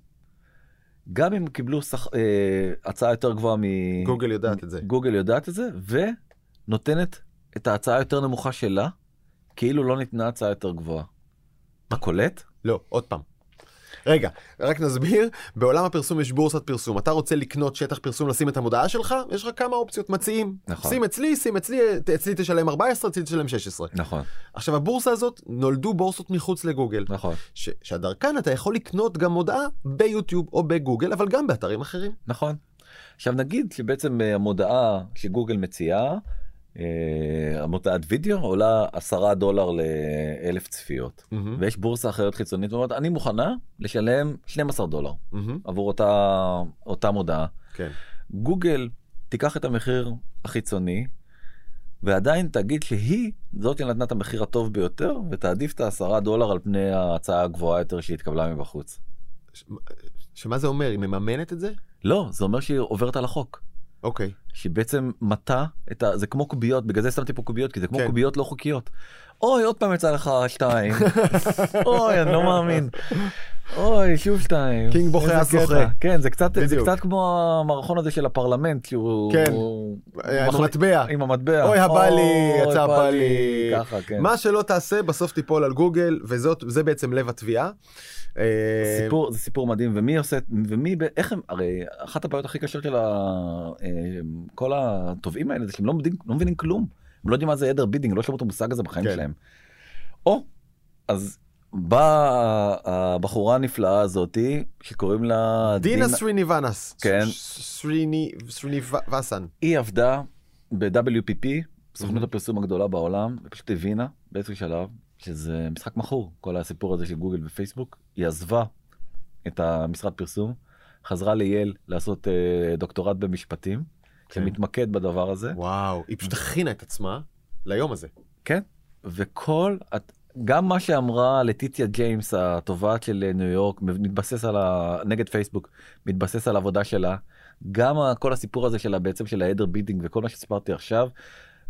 גם אם קיבלו שח... אה, הצעה יותר גבוהה מ... גוגל יודעת את זה. גוגל יודעת את זה ונותנת את ההצעה היותר נמוכה שלה כאילו לא ניתנה הצעה יותר גבוהה. אתה קולט? לא, עוד פעם. רגע, רק נסביר, בעולם הפרסום יש בורסת פרסום. אתה רוצה לקנות שטח פרסום, לשים את המודעה שלך, יש לך כמה אופציות, מציעים. נכון. שים אצלי, שים אצלי, אצלי תשלם 14, אצלי תשלם 16. נכון עכשיו, הבורסה הזאת, נולדו בורסות מחוץ לגוגל. נכון ש- שדרכן אתה יכול לקנות גם מודעה ביוטיוב או בגוגל, אבל גם באתרים אחרים. נכון. עכשיו נגיד שבעצם אה, המודעה שגוגל מציעה, המודעת וידאו עולה 10 דולר לאלף צפיות. מהמם, ויש בורסה אחרת חיצונית ואומרת אני מוכנה לשלם 12 דולר מהמם, עבור אותה אותה מודעה. כן. גוגל תיקח את המחיר החיצוני ועדיין תגיד שהיא זאת שנתנה את המחיר הטוב ביותר ותעדיף את העשרה דולר על פני ההצעה הגבוהה יותר שהתקבלה מבחוץ. ש- שמה זה אומר? היא מממנת את זה? לא זה אומר שהיא עוברת על החוק. אוקיי. שהיא בעצם מטה את ה... זה כמו קוביות בגלל זה שמתי פה קוביות כי זה כמו כן. קוביות לא חוקיות. אוי עוד פעם יצא לך שתיים. [LAUGHS] אוי אני לא מאמין. אוי שוב שתיים. קינג בוכה, אז. זוכה. כן זה קצת זה. קצת כמו המערכון הזה של הפרלמנט שהוא. כן. הוא עם המטבע. עם המטבע. אוי, הבא לי, יצא בא בא לי. ככה כן. מה שלא תעשה, בסוף תיפול על גוגל, וזאת, זה בעצם לב התביעה. אה, סיפור זה סיפור מדהים ומי עושה ומי איך הם הרי אחת הבעיות הכי קשות של ה- אה, כל התובעים האלה זה שהם לא מבינים לא מבינים כלום הם לא יודעים מה זה header bidding לא שמעו את המושג הזה בחיים כן. שלהם. או אז באה הבחורה הנפלאה הזאתי שקוראים לה דינה סריניווסן. כן. סריני, סריניווסן. היא עבדה ב-WPP סוכנות מהמם. הפרסום הגדולה בעולם ופשוט הבינה באיזשהו שלב שזה משחק מכור כל הסיפור הזה של גוגל ופייסבוק היא עזבה את המשרד פרסום חזרה לייל לעשות אה, דוקטורט במשפטים. שמתמקד בדבר הזה וואו, היא פשוט הכינה את עצמה ליום הזה. כן וכל את- גם מה שאמרה לטישיה ג'יימס התובעת של ניו יורק מתבסס על ה... נגד פייסבוק מתבסס על העבודה שלה גם כל הסיפור הזה שלה בעצם של ה header bidding וכל מה שסיפרתי עכשיו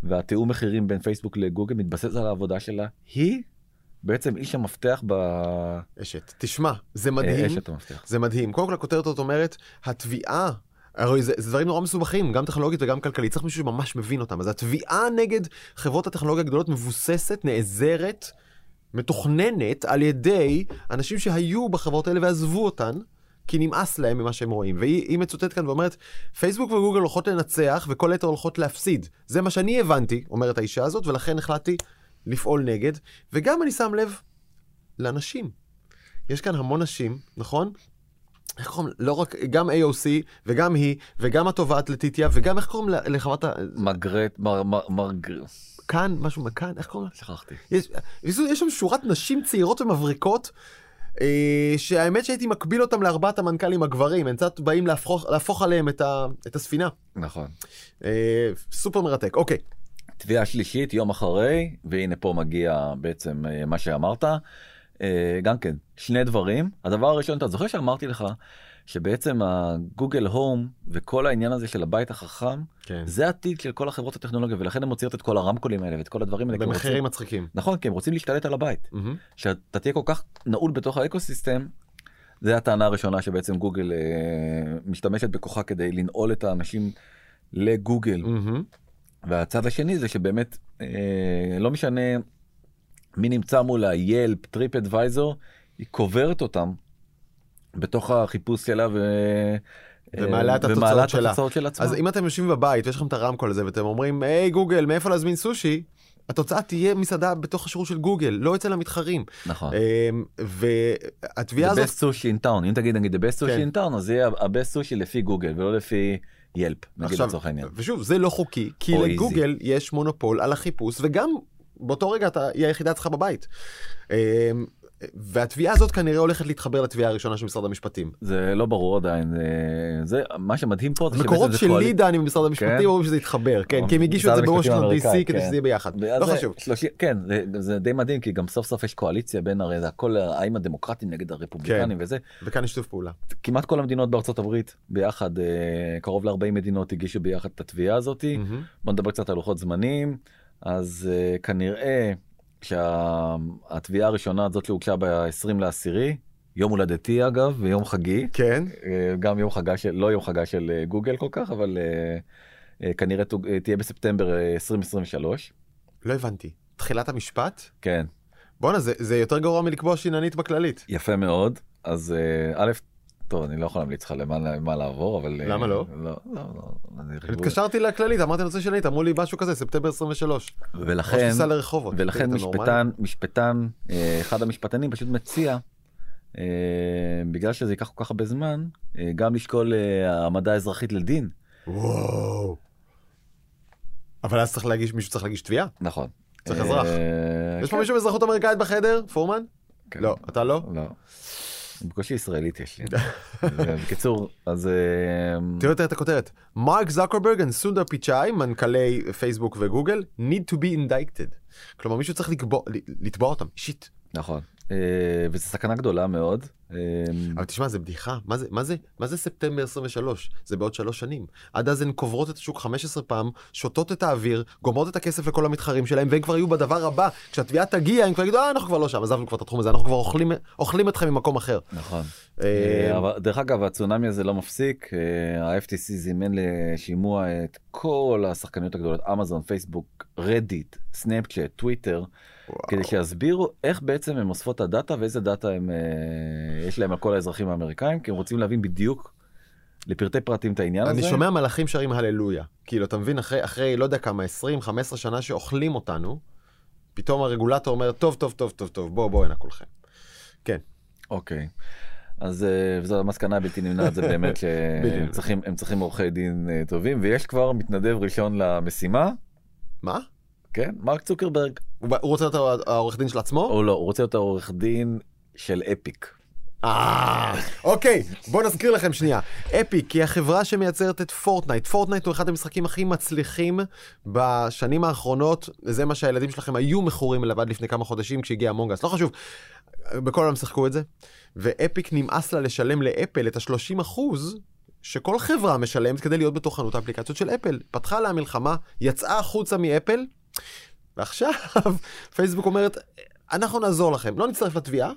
והתיאום מחירים בין פייסבוק לגוגל מתבסס על העבודה שלה היא בעצם איש המפתח ב... אשת. תשמע, זה אה, מדהים. אשת המפתח. זה מדהים. קודם כל הכותרת הזאת אומרת, התביעה, הרי זה, זה דברים נורא מסובכים, גם טכנולוגית וגם כלכלית, צריך מישהו שממש מבין אותם. אז התביעה נגד חברות הטכנולוגיה הגדולות מבוססת, נעזרת, מתוכננת על ידי אנשים שהיו בחברות האלה ועזבו אותן. כי נמאס להם ממה שהם רואים. והיא היא מצוטטת כאן ואומרת, פייסבוק וגוגל הולכות לנצח וכל היתר הולכות להפסיד. זה מה שאני הבנתי, אומרת האישה הזאת, ולכן החלטתי לפעול נגד. וגם אני שם לב לאנשים. יש כאן המון נשים, נכון? איך קוראים, לא רק, גם AOC, וגם היא, וגם התובעת לטיטיה, וגם איך קוראים לחברת ה... מגרט מר מר מר כאן, משהו מכאן, איך קוראים לה? שכחתי. יש, יש, יש שם שורת נשים צעירות ומבריקות, אה, שהאמת שהייתי מקביל אותם לארבעת המנכ"לים הגברים, הם קצת באים להפוך, להפוך עליהם את, ה, את הספינה. נכון. אה, סופר מרתק, אוקיי. תביעה שלישית יום אחרי והנה פה מגיע בעצם אה, מה שאמרת. אה, גם כן שני דברים הדבר הראשון אתה זוכר שאמרתי לך שבעצם הגוגל הום וכל העניין הזה של הבית החכם כן. זה העתיד של כל החברות הטכנולוגיה ולכן הם מוציאות את כל הרמקולים האלה ואת כל הדברים האלה. במחירים מצחיקים. נכון כי הם רוצים להשתלט על הבית מהמם. שאתה תהיה כל כך נעול בתוך האקוסיסטם. זה הטענה הראשונה שבעצם גוגל אה, משתמשת בכוחה כדי לנעול את האנשים לגוגל. מהמם. והצד השני זה שבאמת אה, לא משנה מי נמצא מולה, ילפ, טריפ אדוויזור, היא קוברת אותם בתוך החיפוש שלה ו... ומעלה את התוצאות שלה. התוצאות של עצמה. אז אם אתם יושבים בבית ויש לכם את הרמקול הזה ואתם אומרים, היי גוגל, מאיפה להזמין סושי? התוצאה תהיה מסעדה בתוך השירות של גוגל, לא אצל המתחרים. נכון. אמ, והתביעה The הזאת, best sushi in town אם תגיד נגיד the best כן. sushi in town אז זה יהיה ה-best sushi לפי גוגל ולא לפי ילפ נגיד לצורך העניין. ושוב, זה לא חוקי, כי לגוגל יש מונופול על החיפוש, וגם באותו רגע אתה, היא היחידה אצלך בבית. אמ, והתביעה הזאת כנראה הולכת להתחבר לתביעה הראשונה של משרד המשפטים. זה לא ברור עדיין אה, זה מה שמדהים פה זה מקורות זה שלי קואליצ- דני ממשרד המשפטים כן? אומרים שזה יתחבר, כן, כי הם הגישו את זה בוושינגטון DC כדי כן. שזה יהיה ביחד. לא זה חשוב. 30 כן זה, זה די מדהים כי גם סוף סוף יש קואליציה בין הרי זה הכל האם הדמוקרטים נגד הרפובליקנים כן. וזה וכאן יש שיתוף פעולה. כמעט כל המדינות בארצות הברית ביחד אה, קרוב ל-40 מדינות הגישו ביחד את התביעה הזאתי. מהמם. בוא נדבר קצת על לוחות זמנים אז uh, כנראה שהתביעה הראשונה הזאת שהוגשה ב-20 לעשירי יום הולדתי אגב ויום חגי כן, אה, גם יום חגה של לא יום חגה של אה, גוגל כל כך אבל uh, uh, כנראה תוג- תהיה בספטמבר אה, 2023 לא הבנתי. תחילת המשפט? כן בואנה, זה, זה יותר גרוע מלקבוע שיננית בכללית. יפה מאוד אז uh, א' טוב אני לא יכול להמליץ לך למה, למה לעבור אבל אה, למה לא? לא, לא, לא, ריבוי- התקשרתי לכללית, אמרתי רוצה שיננית, אמרו לי משהו כזה, ספטמבר 23. ולכן. ולכן? משפטן משפטן אה, אחד המשפטנים פשוט מציע אה, בגלל שזה ייקח כל כך הרבה זמן גם לשקול העמדה אזרחית לדין וואו. אבל אז צריך להגיש, מישהו צריך להגיש תביעה? נכון. צריך אזרח. יש פה כן. מישהו באזרחות אמריקאית בחדר? פורמן? כן. לא, אתה לא? לא. בקושי ישראלית יש לי. [LAUGHS] בקיצור אז אה, תראו את הכותרת. מרק זקרברג וסונדר פיצ'אי, מנכ"לי פייסבוק וגוגל, need to be indicted. כלומר מישהו צריך לתבוע אותם אישית. נכון. אה, וזו סכנה גדולה מאוד. אה, אבל תשמע זה בדיחה. מה זה מה זה מה זה ספטמבר 23 זה בעוד שלוש שנים. עד אז הן קוברות את השוק 15 פעם שותות את האוויר גומרות את הכסף לכל המתחרים שלהם והם כבר יהיו בדבר הבא. כשהתביעה תגיע הם כבר יגידו אה אנחנו כבר לא שם עזבנו כבר את התחום הזה אנחנו כבר אוכלים אוכלים אתכם ממקום אחר. נכון. אה, אבל דרך אגב הצונאמי הזה לא מפסיק. ה-FTC זימן לשימוע את כל השחקניות הגדולות אמזון פייסבוק רדיט סנאפצ'אט טוויטר וואו. כדי שיסבירו איך בעצם הם אוספות את הדאטה ואיזה דאטה הם אה, יש להם על כל האזרחים האמריקאים כי הם רוצים להבין בדיוק לפרטי פרטים את העניין הזה. אני שומע מלאכים שרים הללויה כאילו אתה מבין אחרי אחרי לא יודע כמה 20 15 שנה שאוכלים אותנו פתאום הרגולטור אומר טוב טוב טוב טוב טוב בוא בוא הנה כולכם. כן אוקיי. אז אה, וזו המסקנה הבלתי נמנעת זה באמת [LAUGHS] שהם צריכים עורכי דין אה, טובים ויש כבר מתנדב ראשון למשימה מה כן מרק צוקרברג הוא רוצה להיות העורך דין של עצמו? או לא הוא רוצה להיות העורך דין של אפיק. אה, אוקיי, בואו נזכיר לכם שנייה. אפיק היא החברה שמייצרת את פורטנייט. פורטנייט הוא אחד המשחקים הכי מצליחים בשנים האחרונות. זה מה שהילדים שלכם היו מכורים אליו עד לפני כמה חודשים כשהגיע Among Us. לא חשוב, בכל העולם שיחקו את זה. ואפיק נמאס לה לשלם לאפל את ה-30 אחוז שכל חברה משלמת כדי להיות בתוך חנות האפליקציות של אפל. פתחה לה מלחמה, יצאה החוצה מאפל, ועכשיו פייסבוק אומרת, אנחנו נעזור לכם. לא נצטרף לתביעה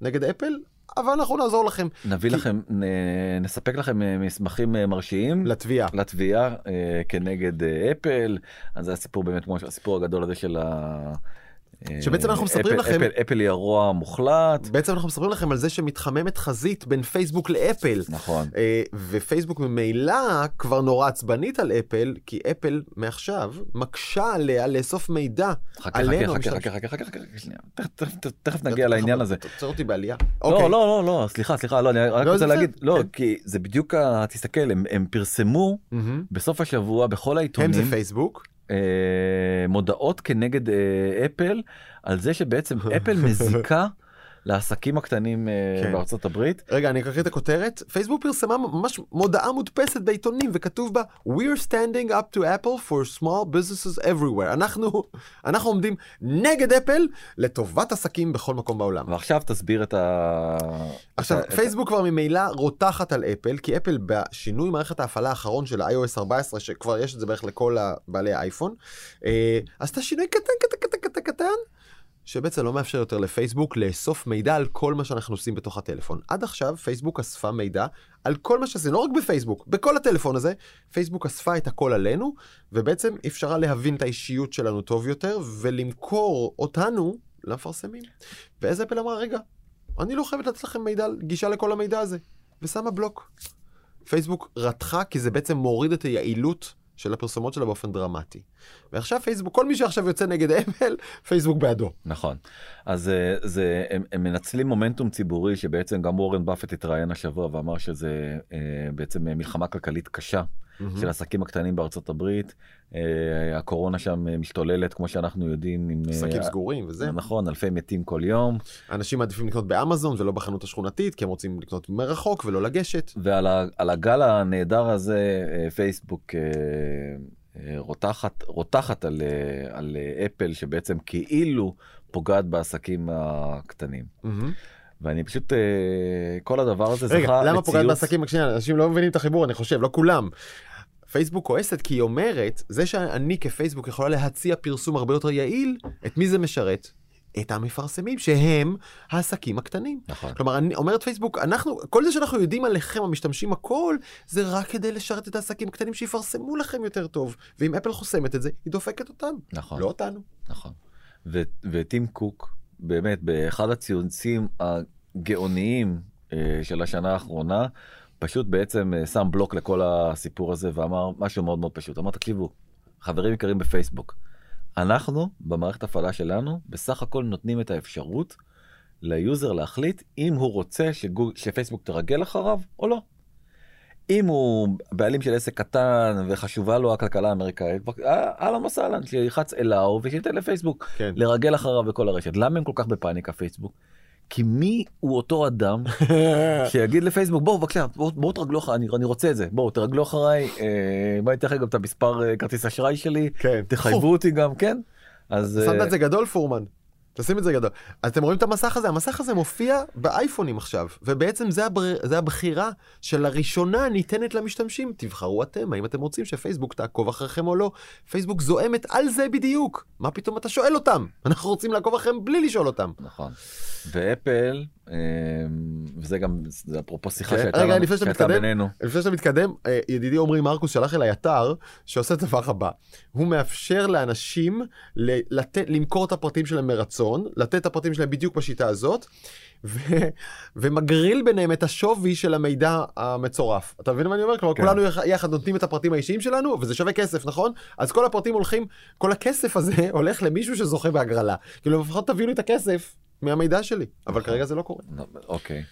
נגד אפל, אבל אנחנו נעזור לכם נביא כי- לכם נ- נספק לכם אה, מסמכים אה, מרשיעים לתביעה. לתביעה אה, כנגד אה, אפל אז זה הסיפור באמת כמו הסיפור הגדול הזה של ה... שבעצם אנחנו מספרים אפל- לכם- אפל, אפל היא הרוע המוחלט בעצם אנחנו מספרים לכם על זה שמתחממת חזית בין פייסבוק לאפל. נכון אה, ופייסבוק ממילא כבר נורא עצבנית על אפל, כי אפל מעכשיו מקשה עליה לאסוף מידע עלינו. חכה חכה חכה חכה חכה חכה תכף- נגיע לעניין הזה. תוצר אותי בעלייה. לא אוקיי. לא לא לא סליחה סליחה לא אני רק לא, רוצה להגיד. לא כן. כי זה בדיוק תסתכל הם פרסמו. בסוף השבוע בכל הם זה העיתונים פייסבוק. אה, מודעות כנגד אה, אפל על זה שבעצם אפל [LAUGHS] מזיקה לעסקים הקטנים אה, כן. בארצות הברית. רגע, אני אקריא את הכותרת. פייסבוק פרסמה ממש מודעה מודפסת בעיתונים וכתוב בה We're standing up to Apple for small businesses everywhere. אנחנו, אנחנו עומדים נגד אפל לטובת עסקים בכל מקום בעולם. ועכשיו תסביר את ה... עכשיו, את פייסבוק כבר ממילא רותחת על אפל, כי אפל בשינוי מערכת ההפעלה האחרון של ה-iOS 14, שכבר יש את זה בערך לכל בעלי האייפון, אה, עשתה שינוי קטן, קטן, קטן, קטן, קטן, שבעצם לא מאפשר יותר לפייסבוק לאסוף מידע על כל מה שאנחנו עושים בתוך הטלפון. עד עכשיו פייסבוק אספה מידע על כל מה שעשינו, לא רק בפייסבוק, בכל הטלפון הזה, פייסבוק אספה את הכל עלינו, ובעצם אפשרה להבין את האישיות שלנו טוב יותר, ולמכור אותנו למפרסמים. ואז אפל אמרה, רגע, אני לא חייבת לתת לכם מידע, גישה לכל המידע הזה, ושמה בלוק. פייסבוק רתחה כי זה בעצם מוריד את היעילות של הפרסומות שלה באופן דרמטי. ועכשיו פייסבוק, כל מי שעכשיו יוצא נגד אפל, [LAUGHS] פייסבוק בעדו. נכון. אז אה, זה, הם, הם מנצלים מומנטום ציבורי שבעצם גם וורן באפט התראיין השבוע ואמר שזה אה, בעצם מלחמה כלכלית קשה Mm-hmm. של העסקים הקטנים בארצות הברית. אה, הקורונה שם אה, משתוללת כמו שאנחנו יודעים. עם, אה, עסקים סגורים וזה. נכון, אלפי מתים כל יום. אנשים מעדיפים לקנות באמזון ולא בחנות השכונתית, כי הם רוצים לקנות מרחוק ולא לגשת. ועל ה- הגל הנהדר הזה אה, פייסבוק אה, אה, רותחת רותחת על, אה, על אה, אפל שבעצם כאילו פוגעת בעסקים הקטנים. ואני פשוט אה, כל הדבר הזה רגע, זכה למה פוגעת לציוץ- בעסקים? שנייה, אנשים לא מבינים את החיבור, אני חושב, לא כולם. פייסבוק כועסת כי היא אומרת, זה שאני כפייסבוק יכולה להציע פרסום הרבה יותר יעיל, את מי זה משרת? את המפרסמים, שהם העסקים הקטנים. נכון. כלומר, אני אומרת פייסבוק, אנחנו, כל זה שאנחנו יודעים עליכם, המשתמשים הכל, זה רק כדי לשרת את העסקים הקטנים שיפרסמו לכם יותר טוב. ואם אפל חוסמת את זה, היא דופקת אותם, נכון. לא אותנו. נכון. ו- וטים קוק, באמת, באחד הציוצים הגאוניים אה, של השנה האחרונה, פשוט בעצם אה, שם בלוק לכל הסיפור הזה ואמר משהו מאוד מאוד פשוט. אמר, תקשיבו, חברים יקרים בפייסבוק, אנחנו, במערכת הפעלה שלנו, בסך הכל נותנים את האפשרות ל user להחליט אם הוא רוצה שגוג... שפייסבוק תרגל אחריו או לא. אם הוא בעלים של עסק קטן וחשובה לו הכלכלה האמריקאית, אה, אהלן וסהלן, שילחץ אליו ושייתן לפייסבוק כן. לרגל אחריו בכל הרשת. למה הם כל כך בפאניקה פייסבוק? כי מי הוא אותו אדם [LAUGHS] שיגיד לפייסבוק בואו בבקשה בואו בוא תרגלו אחריי אני, אני רוצה את זה בואו תרגלו אחריי אה, בואי לכם גם את המספר אה, כרטיס אשראי שלי כן. תחייבו אותי גם כן. אז שמת אה, את זה גדול פורמן. תשים את זה גדול. אז אתם רואים את המסך הזה? המסך הזה מופיע באייפונים עכשיו, ובעצם זה, הבר... זה הבחירה שלראשונה ניתנת למשתמשים. תבחרו אתם, האם אתם רוצים שפייסבוק תעקוב אחריכם או לא. פייסבוק זועמת על זה בדיוק. מה פתאום אתה שואל אותם? [LAUGHS] אנחנו רוצים לעקוב אחריהם בלי לשאול אותם. נכון. ואפל וזה גם זה אפרופו שיחה כן, שהייתה רגע, לנו- לפני שאתה שהייתה מתקדם, בינינו. לפני שאתה מתקדם, אה, ידידי עמרי מרקוס שלח אליי אתר שעושה את הדבר הבא. הוא מאפשר לאנשים ל- לתת, למכור את הפרטים שלהם מרצון, לתת את הפרטים שלהם בדיוק בשיטה הזאת, ו, ומגריל ביניהם את השווי של המידע המצורף. אתה מבין מה אני אומר? כלומר, כן. כולנו יח- יחד נותנים את הפרטים האישיים שלנו, וזה שווה כסף, נכון? אז כל הפרטים הולכים, כל הכסף הזה הולך למישהו שזוכה בהגרלה. כאילו, לפחות תביאו לי את הכסף מהמידע שלי. אבל נכון. כרגע זה לא קורה. אוקיי.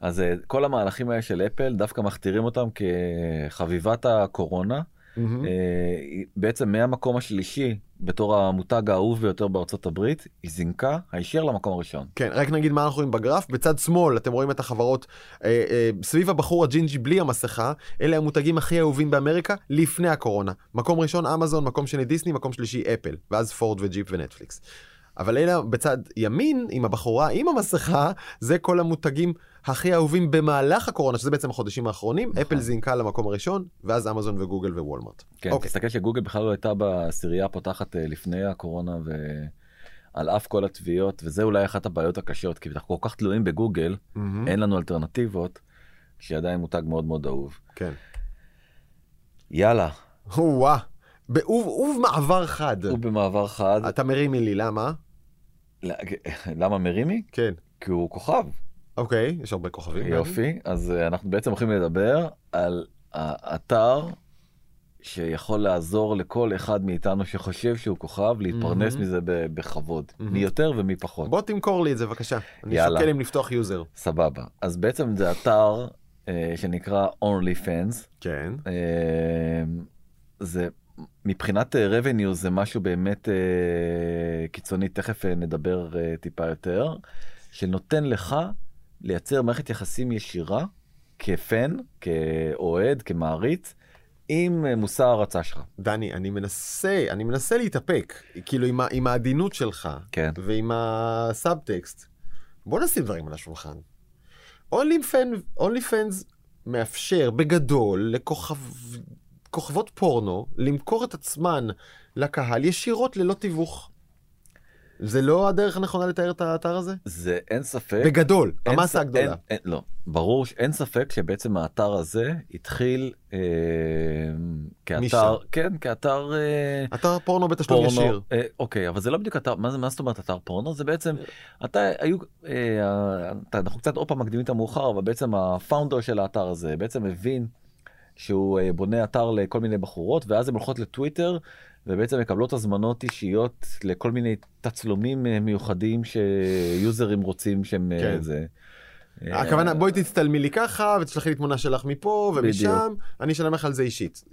אז אה, כל המהלכים האלה של אפל דווקא מכתירים אותם כחביבת הקורונה. היא בעצם מהמקום השלישי בתור המותג האהוב ביותר בארצות הברית היא זינקה הישר למקום הראשון. כן, רק נגיד מה אנחנו רואים בגרף, בצד שמאל אתם רואים את החברות אה, אה, סביב הבחור הג'ינג'י בלי המסכה, אלה המותגים הכי אהובים באמריקה לפני הקורונה. מקום ראשון אמזון, מקום שני דיסני, מקום שלישי אפל, ואז פורד וג'יפ ונטפליקס. אבל אלה בצד ימין עם הבחורה עם המסכה, זה כל המותגים הכי אהובים במהלך הקורונה, שזה בעצם החודשים האחרונים, נכון. אפל זינקה למקום הראשון, ואז אמזון וגוגל ווולמרט. כן, אוקיי. תסתכל שגוגל בכלל לא הייתה בעשירייה הפותחת אה, לפני הקורונה ועל אף כל התביעות וזה אולי אחת הבעיות הקשות כי אנחנו כל כך תלויים בגוגל מהמם. אין לנו אלטרנטיבות שהיא עדיין מותג מאוד מאוד אהוב. כן. יאללה, וואה. עוב מעבר חד. הוא במעבר חד. אתה מרים לי, למה? למה מרימי? כן. כי הוא כוכב. אוקיי, יש הרבה כוכבים. יופי, אז אה, אנחנו בעצם הולכים לדבר על האתר שיכול לעזור לכל אחד מאיתנו שחושב שהוא כוכב להתפרנס מהמם. מזה בכבוד, מהמם. מי יותר ומי פחות. בוא תמכור לי את זה בבקשה. אני. שוקל אם לפתוח יוזר. סבבה. אז בעצם זה אתר אה, שנקרא only fans. כן. אה, זה מבחינת אה, revenue זה משהו באמת אה, קיצוני, תכף אה, נדבר אה, טיפה יותר, שנותן לך לייצר מערכת יחסים ישירה כפן, כאוהד, כמעריץ, עם אה, מושא ההרצה שלך. דני, אני מנסה, אני מנסה להתאפק, כאילו עם, עם העדינות שלך, כן. ועם הסאבטקסט. בוא נשים דברים על השולחן. אונלי פנס מאפשר בגדול לכוכב... כוכבות פורנו למכור את עצמן לקהל ישירות ללא תיווך. זה לא הדרך הנכונה לתאר את האתר הזה? זה אין ספק. בגדול, אין המסה ס- הגדולה. אין, אין, לא, ברור שאין ספק שבעצם האתר הזה התחיל אה, כאתר, משם. כן, כאתר אה, אתר פורנו בתשלום פורנו. ישיר. אה, אוקיי, אבל זה לא בדיוק אתר, מה, זה- מה זאת אומרת אתר פורנו? זה בעצם, אתה, היו, אה, אתה, אנחנו קצת עוד פעם מקדימים את המאוחר, אבל בעצם הפאונדר של האתר הזה בעצם הבין שהוא אה, בונה אתר לכל מיני בחורות, ואז הן הולכות לטוויטר, ובעצם מקבלות הזמנות אישיות לכל מיני תצלומים אה, מיוחדים שיוזרים רוצים שהם אה, כן. זה. הכוונה בואי תצטלמי לי ככה ותשלחי לי תמונה שלך מפה ומשם, בדיוק. אני אשלם לך על זה אישית.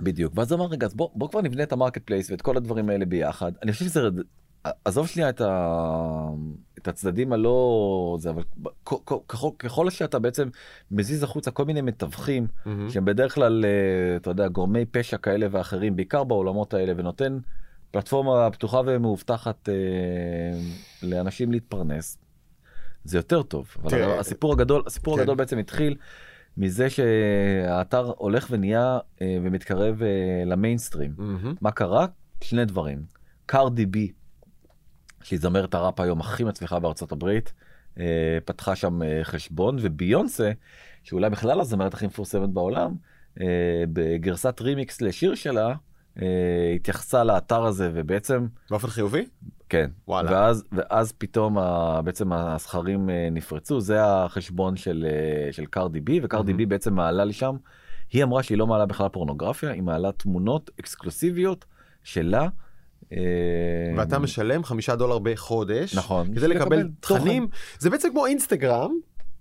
בדיוק ואז אמר רגע אז בוא, בוא כבר נבנה את ה marketplace ואת כל הדברים האלה ביחד אני חושב שזה עזוב שנייה את, ה... את הצדדים הלא זה אבל ככל, ככל שאתה בעצם מזיז החוצה כל מיני מתווכים מהמם. שהם בדרך כלל אה, אתה יודע גורמי פשע כאלה ואחרים בעיקר בעולמות האלה ונותן פלטפורמה פתוחה ומאובטחת אה, לאנשים להתפרנס. זה יותר טוב אבל תראה, הסיפור הגדול הסיפור כן. הגדול בעצם התחיל מזה שהאתר הולך ונהיה אה, ומתקרב אה, למיינסטרים. מהמם. מה קרה? שני דברים. קארדי בי, שהיא זמרת הראפ היום הכי מצליחה בארצות הברית, אה, פתחה שם אה, חשבון, וביונסה, שאולי בכלל הזמרת הכי מפורסמת בעולם, אה, בגרסת רימיקס לשיר שלה, אה, התייחסה לאתר הזה ובעצם באופן חיובי? כן וואלה. ואז ואז פתאום ה, בעצם הסכרים אה, נפרצו זה החשבון של אה, של קרדי בי וקרדי מהמם. בי בעצם מעלה לשם. היא אמרה שהיא לא מעלה בכלל פורנוגרפיה היא מעלה תמונות אקסקלוסיביות שלה. אה, ואתה משלם חמישה דולר בחודש. נכון כדי לקבל. תכנים. זה בעצם כמו אינסטגרם.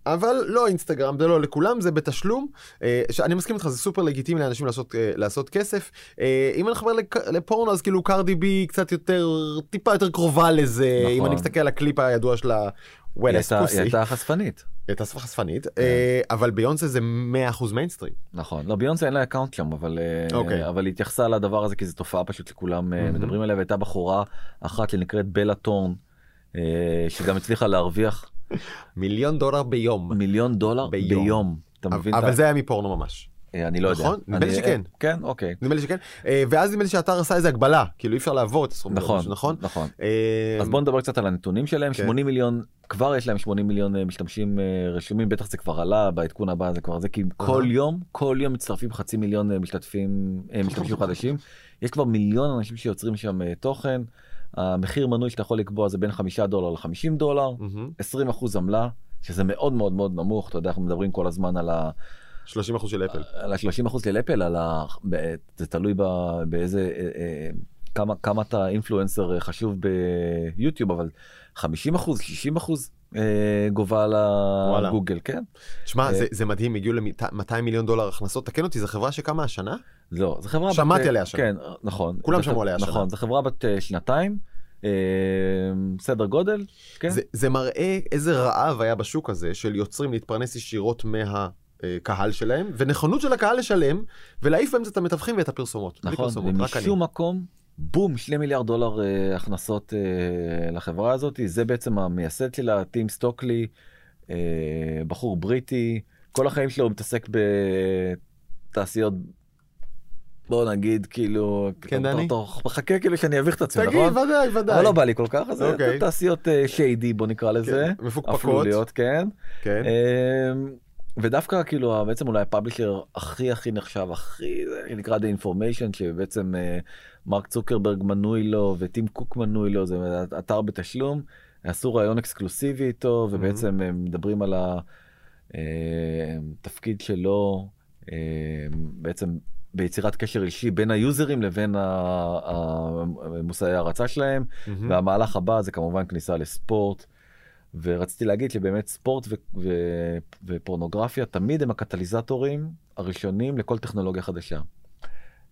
אבל לא אינסטגרם זה לא לכולם זה בתשלום אה, שאני מסכים איתך זה סופר לגיטימי לאנשים לעשות אה, לעשות כסף אה, אם אני חבר לפורנו אז כאילו קרדי בי קצת יותר טיפה יותר קרובה לזה נכון. אם אני מסתכל על הקליפ הידוע שלה. היא הייתה- as היא. הייתה שפה חשפנית כן. אה, אבל ביונסה זה 100% מיינסטרים. נכון לא ביונסה אין לה account שם אבל אה, אוקיי. אבל היא התייחסה לדבר הזה כי זו תופעה פשוט שכולם אה. מדברים עליה והייתה בחורה אחת שנקראת בלה ת'ורן שגם הצליחה להרוויח מיליון דולר ביום. מיליון דולר ביום. אתה מבין? אבל זה היה מפורנו ממש. אה, אני לא יודע. נכון? נדמה לי אני- שכן. כן, אוקיי. נדמה לי שכן. אה, ואז נדמה לי שהאתר עשה איזה הגבלה כאילו אי אפשר לעבור את הסכום נכון, נכון? נכון. אה, אז בוא נדבר קצת על הנתונים שלהם. כן. 80 מיליון, כבר יש להם 80 מיליון אה, משתמשים אה, רשומים, בטח זה כבר עלה בעדכון הבא זה כבר זה, כי כל. יום, כל יום מצטרפים חצי מיליון אה, משתתפים, אה, משתמשים [LAUGHS] חדשים. יש כבר מיליון אנשים שיוצרים שם אה, תוכן. המחיר מנוי שאתה יכול לקבוע זה בין 5 דולר ל-50 דולר, מהמם. 20 אחוז עמלה, שזה מאוד מאוד מאוד נמוך, אתה יודע, אנחנו מדברים כל הזמן על ה... 30% של אפל. על ה-30 אחוז של אפל, על ה... זה תלוי. באיזה, אה, אה, כמה, כמה אתה אינפלואנסר חשוב ביוטיוב, אבל 50 אחוז, 60 אחוז אה, גובה על. הגוגל, כן? שמע אה, זה- זה מדהים הגיעו ל-200 מיליון דולר הכנסות תקן אותי זו חברה שקמה השנה? לא, זו חברה... שמעתי בת, עליה השנה. כן, נכון. כולם שמעו עליה השנה. נכון, זו חברה בת אה, שנתיים, אה, סדר גודל, כן? זה- זה מראה איזה רעב היה בשוק הזה של יוצרים להתפרנס ישירות מהקהל שלהם ונכונות של הקהל לשלם ולהעיף באמצע את המתווכים ואת הפרסומות. נכון, פרסומות. ומשום מקום, בום, שני מיליארד דולר אה, הכנסות אה, לחברה הזאת, זה בעצם המייסד שלה, טים סטוקלי, אה, בחור בריטי, כל החיים שלו הוא מתעסק בתעשיות, בוא נגיד, כאילו, כן, דני? מחכה כאילו שאני אביך את עצמי, תגיד נכון? ודאי ודאי. אבל לא בא לי כל כך, אז זה אוקיי. תעשיות שיידי, בוא נקרא לזה, כן, מפוקפקות. כן. כן. ודווקא כאילו בעצם אולי הפאבלישר הכי הכי נחשב הכי זה נקרא The Information שבעצם אה, מרק צוקרברג מנוי לו וטים קוק מנוי לו זה אתר בתשלום עשו רעיון אקסקלוסיבי איתו ובעצם הם מדברים על התפקיד שלו אה, בעצם ביצירת קשר אישי בין היוזרים לבין ה- ה- מושאי ההרצה שלהם מהמם. והמהלך הבא זה כמובן כניסה לספורט. ורציתי להגיד שבאמת ספורט ו- ו- ופורנוגרפיה תמיד הם הקטליזטורים הראשונים לכל טכנולוגיה חדשה.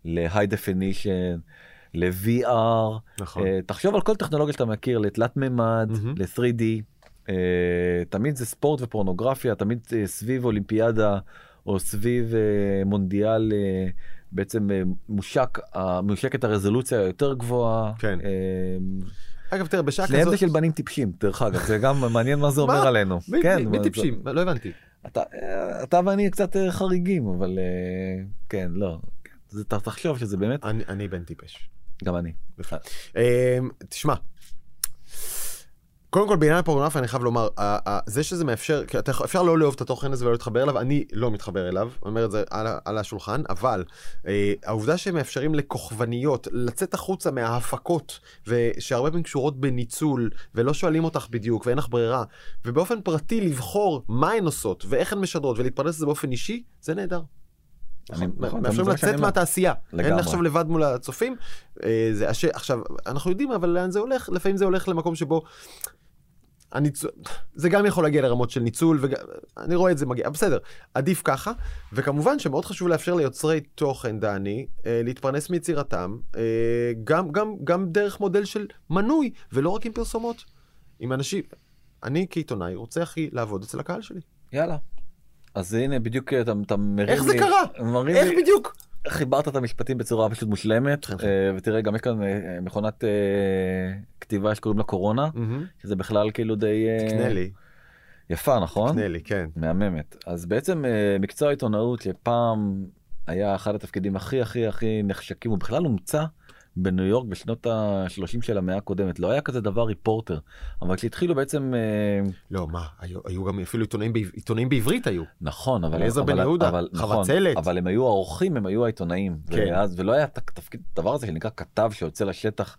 ל-high definition, ל-VR, נכון. אה, תחשוב על כל טכנולוגיה שאתה מכיר, לתלת מימד, מהמם. ל-3D, אה, תמיד זה ספורט ופורנוגרפיה, תמיד אה, סביב אולימפיאדה או סביב אה, מונדיאל אה, בעצם מושק, מושקת הרזולוציה היותר גבוהה. כן. אגב תראה בשעה שניהם כזאת. זה של בנים טיפשים דרך אגב זה גם [LAUGHS] מעניין מה זה אומר? עלינו. מי- כן, טיפשים? לא הבנתי. אתה, אה, ואני קצת אה, חריגים אבל אה, כן לא ת- תחשוב שזה באמת אני- בן טיפש. גם אני. תשמע, קודם כל בעניין הפורנוגרפיה אני חייב לומר, זה שזה מאפשר, אפשר לא לאהוב את התוכן הזה ולא להתחבר אליו, אני לא מתחבר אליו, אני אומר את זה על, על השולחן, אבל אה, העובדה שהם מאפשרים לכוכבניות לצאת החוצה מההפקות, ושהרבה פעמים קשורות בניצול, ולא שואלים אותך בדיוק, ואין לך ברירה, ובאופן פרטי לבחור מה הן עושות, ואיך הן משדרות, ולהתפרנס לזה באופן אישי, זה נהדר. אני- נכון, נכון, מאפשרים לצאת. מהתעשייה, אין. עכשיו לבד מול הצופים. אה, זה הש... עכשיו, אנחנו יודעים אבל לאן זה הולך, לפעמים זה הולך למקום שבו... הניצ... זה גם יכול להגיע לרמות של ניצול, ואני רואה את זה מגיע, בסדר, עדיף ככה, וכמובן שמאוד חשוב לאפשר ליוצרי תוכן, דני, אה, להתפרנס מיצירתם, אה, גם, גם, גם דרך מודל של מנוי, ולא רק עם פרסומות. עם אנשים, אני כעיתונאי רוצה הכי לעבוד אצל הקהל שלי. יאללה. אז הנה בדיוק אתה, אתה מרים איך זה לי- קרה? מרים איך לי- בדיוק? חיברת את המשפטים בצורה פשוט מושלמת. אה, ותראה גם יש כאן אה, מכונת אה, כתיבה שקוראים לה קורונה. שזה בכלל כאילו די אה, תקנה לי, יפה נכון תקנה לי, כן. מהממת אז בעצם אה, מקצוע העיתונאות שפעם היה אחד התפקידים הכי הכי הכי נחשקים הוא בכלל הומצא בניו יורק בשנות ה-30 של המאה הקודמת לא היה כזה דבר ריפורטר אבל כשהתחילו בעצם אה, לא, מה, היו, היו גם אפילו עיתונאים, עיתונאים בעברית היו. נכון אבל אליעזר בן יהודה, נכון, חבצלת. אבל הם היו העורכים הם היו העיתונאים כן. ואז ולא היה את התפקיד הדבר הזה שנקרא כתב שיוצא לשטח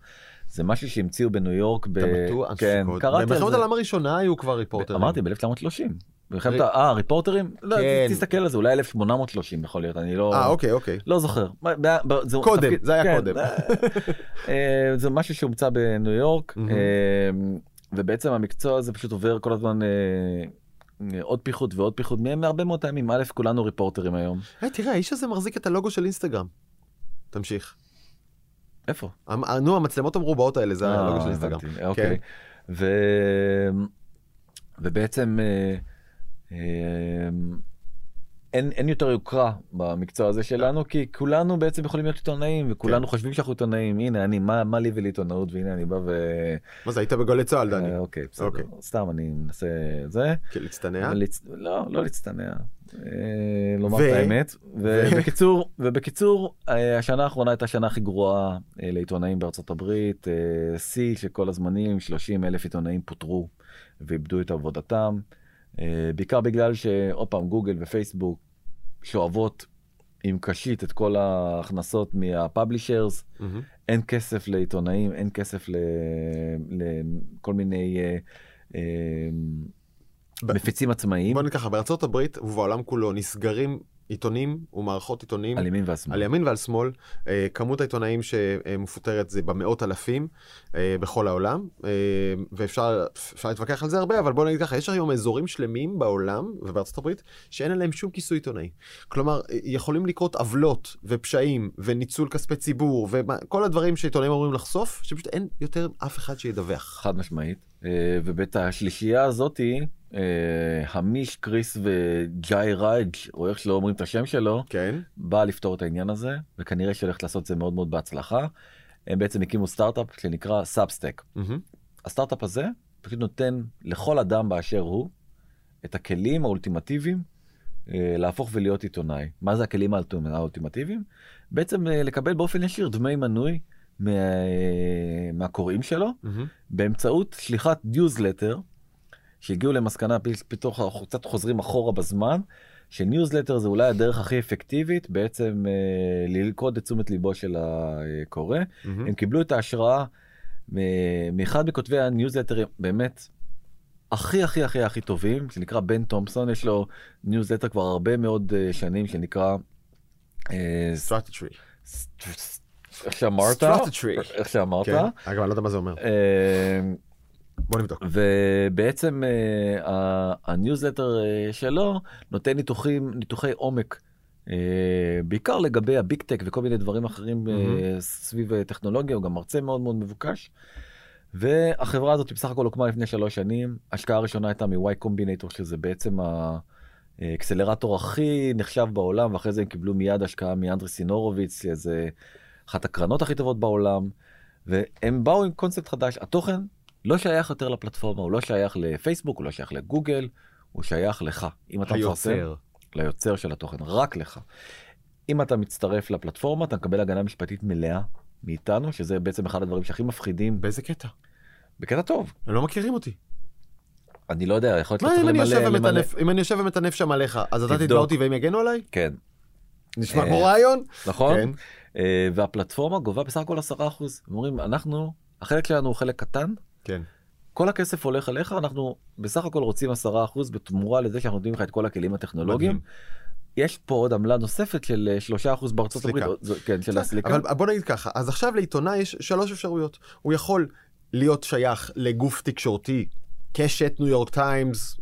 זה משהו שהמציאו בניו יורק ב... אתה בטוח? כן. קראתי על במלחמת זה העולם הראשונה היו כבר ריפורטרים. אמרתי ב-1930. במלחמת רי- ה- אה ריפורטרים לא כן. תסתכל על זה אולי 1830 יכול להיות אני לא אה, אוקיי, אוקיי. לא זוכר זה קודם, זה היה כן, קודם. אה, זה משהו שהומצא בניו יורק. אה, ובעצם המקצוע הזה פשוט עובר כל הזמן אה, אה, עוד פיחות ועוד פיחות מהרבה מאוד טעמים א' כולנו ריפורטרים היום היי, תראה, האיש הזה מחזיק את הלוגו של אינסטגרם. תמשיך. איפה? נו, המצלמות המרובעות האלה, זה אה, הלוגו של אינסטגרם. כן. אוקיי. ו... ובעצם אה, אה, אין, אין יותר יוקרה במקצוע הזה שלנו כי כולנו בעצם יכולים להיות עיתונאים וכולנו כן. חושבים שאנחנו עיתונאים הנה אני מה, מה לי ולעיתונאות והנה אני בא ו... מה זה, היית בגלי צה"ל, דני? אה, אוקיי בסדר אוקיי. סתם אני מנסה זה כן, להצטנע? להצ... לא לא להצטנע. אה, לומר ו- את האמת ובקיצור ובקיצור אה, השנה האחרונה הייתה השנה הכי גרועה אה, לעיתונאים בארצות הברית אה, שיא של כל הזמנים 30 אלף עיתונאים פוטרו ואיבדו את עבודתם אה, בעיקר בגלל שעוד פעם גוגל ופייסבוק שואבות עם קשית את כל ההכנסות מהפאבלישרס מהמם. אין כסף לעיתונאים אין כסף ל- לכל מיני אה, אה, ב- מפיצים עצמאיים בוא נגיד ככה, בארצות הברית ובעולם כולו נסגרים עיתונים ומערכות עיתונים. על ימין ועל שמאל. על ימין ועל שמאל, אה, כמות העיתונאים שמפוטרת זה במאות אלפים אה, בכל העולם, אה, ואפשר אפשר להתווכח על זה הרבה, אבל בוא נגיד ככה, יש היום אזורים שלמים בעולם ובארצות הברית שאין עליהם שום כיסוי עיתונאי. כלומר, אה, יכולים לקרות עוולות ופשעים וניצול כספי ציבור וכל הדברים שעיתונאים אמורים לחשוף, שפשוט אין יותר אף אחד שידווח. חד משמעית. אה, ובית השלישייה הזאתי, המיש, כריס וג'איירג', או איך שלא אומרים את השם שלו, כן? בא לפתור את העניין הזה, וכנראה שהולכת לעשות את זה מאוד מאוד בהצלחה. הם בעצם הקימו סטארט-אפ שנקרא סאבסטק. מהמם. הסטארט-אפ הזה פשוט נותן לכל אדם באשר הוא את הכלים האולטימטיביים אה, להפוך ולהיות עיתונאי. מה זה הכלים האולטימ- האולטימטיביים? בעצם אה, לקבל באופן ישיר דמי מנוי מה... מהקוראים שלו מהמם. באמצעות שליחת ניוזלטר שהגיעו למסקנה פתאום קצת חוזרים אחורה בזמן שניוזלטר זה אולי הדרך הכי אפקטיבית בעצם אה, ללכוד את תשומת ליבו של הקורא. מהמם. הם קיבלו את ההשראה מ- מאחד מכותבי הניוזלטרים באמת הכי הכי הכי הכי טובים שנקרא בן תומפסון יש לו ניוזלטר כבר הרבה מאוד אה, שנים שנקרא. אה, איך שאמרת. איך שאמרת, כן. אגב, אני לא יודע מה זה אומר. בוא נבדוק. ובעצם ה- הניוזלטר אה, שלו נותן ניתוחים ניתוחי עומק אה, בעיקר לגבי ה big tech וכל מיני דברים אחרים אה, מהמם. סביב טכנולוגיה הוא גם מרצה מאוד מאוד מבוקש. והחברה הזאת בסך הכל הוקמה לפני שלוש שנים השקעה הראשונה הייתה מ Y Combinator שזה בעצם האקסלרטור הכי נחשב בעולם ואחרי זה הם קיבלו מיד השקעה מאנדריסן הורוביץ שזה אחת הקרנות הכי טובות בעולם והם באו עם קונספט חדש התוכן לא שייך יותר לפלטפורמה הוא לא שייך לפייסבוק הוא לא שייך לגוגל הוא שייך לך אם אתה מפרסם היוצר. ליוצר של התוכן רק לך. אם אתה מצטרף לפלטפורמה אתה מקבל הגנה משפטית מלאה מאיתנו שזה בעצם אחד הדברים שהכי מפחידים באיזה קטע? בקטע טוב. הם לא מכירים אותי. אני לא יודע, יכול להיות מה שאתה צריך למלא. ומטנף, אם אני יושב ומטנף שם עליך, אז אתה. תתבע אותי והם יגנו עליי? כן, נשמע אה, כמו רעיון? נכון? כן. אה, והפלטפורמה גובה בסך הכל 10%. הם אומרים, אנחנו, החלק שלנו הוא חלק קטן, כן. כל הכסף הולך אליך, אנחנו בסך הכל רוצים 10% בתמורה לזה שאנחנו נותנים לך את כל הכלים הטכנולוגיים. יש פה עוד עמלה נוספת של אה, 3% בארצות סליקה. הברית, זו- כן, של הסליקה. אבל בוא נגיד ככה, אז עכשיו לעיתונאי יש שלוש אפשרויות. הוא יכול להיות שייך לגוף תקשורתי, קשת, ניו יורק טיימס,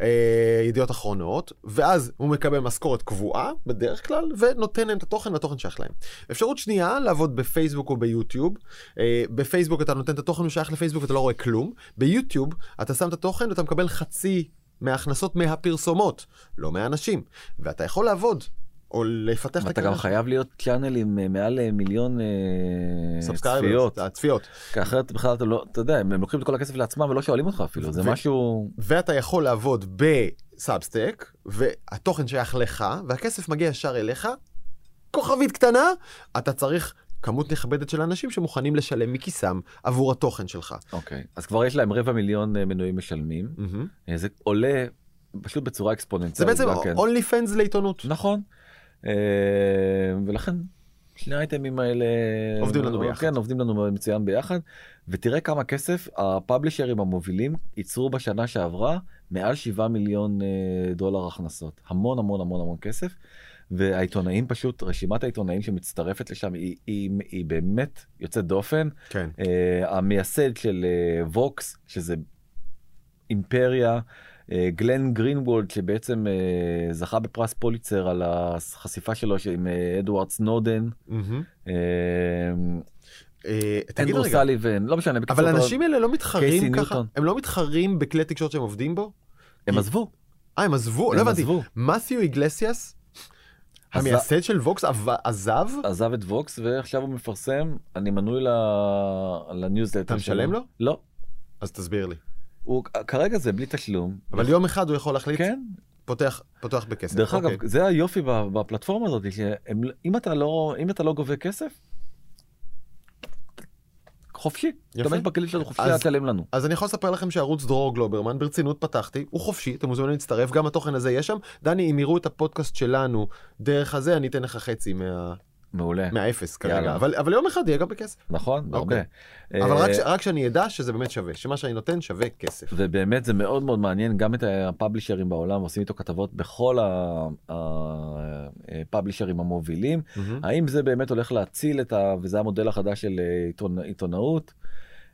אה, ידיעות אחרונות, ואז הוא מקבל משכורת קבועה, בדרך כלל, ונותן להם את התוכן, והתוכן שייך להם. אפשרות שנייה, לעבוד בפייסבוק או ביוטיוב. אה, בפייסבוק אתה נותן את התוכן, הוא שייך לפייסבוק, אתה לא רואה כלום. ביוטיוב אתה שם את התוכן ואתה מקבל חצי מההכנסות מהפרסומות, לא מהאנשים. ואתה יכול לעבוד, או לפתח את הקריירה גם חייב להיות צ'אנל עם אה, מעל אה, מיליון אה, צפיות. הצפיות. כי אחרת בכלל אתה לא, אתה יודע, הם לוקחים את כל הכסף לעצמם ולא שואלים אותך אפילו, זה משהו... ואתה יכול לעבוד בסאבסטק, והתוכן שייך לך, והכסף מגיע ישר אליך, כוכבית קטנה, אתה צריך כמות נכבדת של אנשים שמוכנים לשלם מכיסם עבור התוכן שלך. אוקיי, אז כבר יש להם רבע מיליון מנויים משלמים. אה, זה עולה פשוט בצורה זה אקספוננציאלית. בעצם גם כן. אונלי פנס לעיתונות. נכון, ולכן שני האייטמים האלה עובדים לנו ביחד. כן, עובדים לנו מצוין ביחד, ותראה כמה כסף הפאבלישרים המובילים ייצרו בשנה שעברה מעל 7 מיליון אה, דולר הכנסות, המון המון המון המון כסף. והעיתונאים פשוט רשימת העיתונאים שמצטרפת לשם היא, היא, היא באמת יוצאת דופן כן. אה, המייסד של אה, ווקס שזה אימפריה אה, גלן גרינוולד שבעצם אה, זכה בפרס פוליצר על החשיפה שלו עם אה, אדוארד סנודן אה, אנדרו רגע, סליבן לא משנה אבל האנשים האלה לא מתחרים ככה. הם לא מתחרים בכלי תקשורת שהם עובדים בו? הם עזבו אה, הם עזבו? לא הבנתי. מת'יו איגלסיאס, המייסד של ווקס, עזב? עזב את ווקס ועכשיו הוא מפרסם אני מנוי לניוזלטר אתה משלם. לו? לא אז תסביר לי. הוא כרגע זה בלי תשלום אבל יום אחד הוא יכול להחליט, כן פותח פותח בכסף. דרך אוקיי. אגב זה היופי בפלטפורמה הזאת שאם אתה לא אם אתה לא גובה כסף. חופשי. תשתמש בכלים שלנו חופשי, אל תשלם לנו. אז אני יכול לספר לכם שערוץ דרור גלוברמן ברצינות פתחתי הוא חופשי אתם מוזמנים להצטרף גם התוכן הזה יש שם דני אם יראו את הפודקאסט שלנו דרך הזה אני אתן לך חצי מה... מעולה, מהאפס כרגע. אבל אבל יום אחד יהיה גם בכסף נכון? הרבה. אבל אה, רק, ש- רק שאני אדע שזה באמת שווה שמה שאני נותן שווה כסף. ובאמת זה מאוד מאוד מעניין גם את הפאבלישרים בעולם עושים איתו כתבות בכל הפאבלישרים המובילים מהמם. האם זה באמת הולך להציל את ה... וזה המודל החדש של אה, עיתונא- עיתונאות.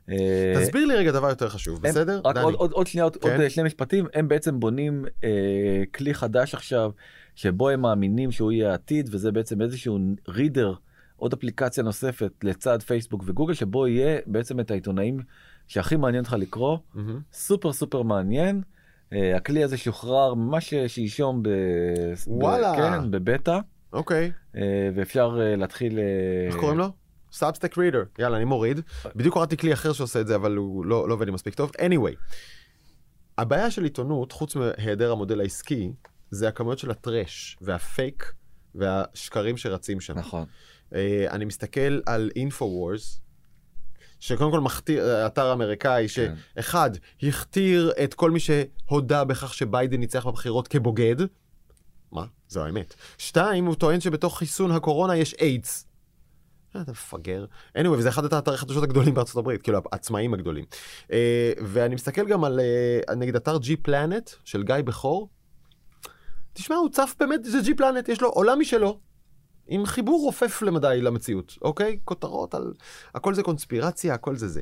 אה, תסביר לי רגע דבר יותר חשוב הם- בסדר? רק דני? עוד, עוד, עוד שנייה, עוד, כן. עוד אה, שני משפטים, הם בעצם בונים אה, כלי חדש עכשיו, שבו הם מאמינים שהוא יהיה העתיד, וזה בעצם איזשהו רידר, עוד אפליקציה נוספת לצד פייסבוק וגוגל, שבו יהיה בעצם את העיתונאים שהכי מעניין לך לקרוא, מהמם. סופר סופר מעניין. אה, הכלי הזה שוחרר ממש שלשום ב... וואלה. ב... כן, בבטא, אוקיי אה, ואפשר אה, להתחיל... איך קוראים לו? Substack Reader יאללה אני מוריד בדיוק קראתי כלי אחר שעושה את זה אבל הוא לא לא עובד לי מספיק טוב anyway. הבעיה של עיתונות חוץ מהיעדר המודל העסקי זה הכמויות של הטרש והפייק והשקרים שרצים שם. נכון. אה, אני מסתכל על אינפו-וורס, שקודם כל מכתיר, אה, אתר אמריקאי, כן. שאחד, הכתיר את כל מי שהודה בכך שביידן ניצח בבחירות כבוגד. מה? זו האמת. שתיים, הוא טוען שבתוך חיסון הקורונה יש איידס. אה, אתה מפגר. anyway, וזה אחד האתרי החדשות הגדולים בארצות הברית, כאילו העצמאים הגדולים. אה, ואני מסתכל גם על, אה, נגיד, אתר G Planet של גיא בכור. תשמע, הוא צף באמת, זה G Planet, יש לו עולם משלו. עם חיבור רופף למדי למציאות, אוקיי? כותרות על... הכל זה קונספירציה, הכל זה זה.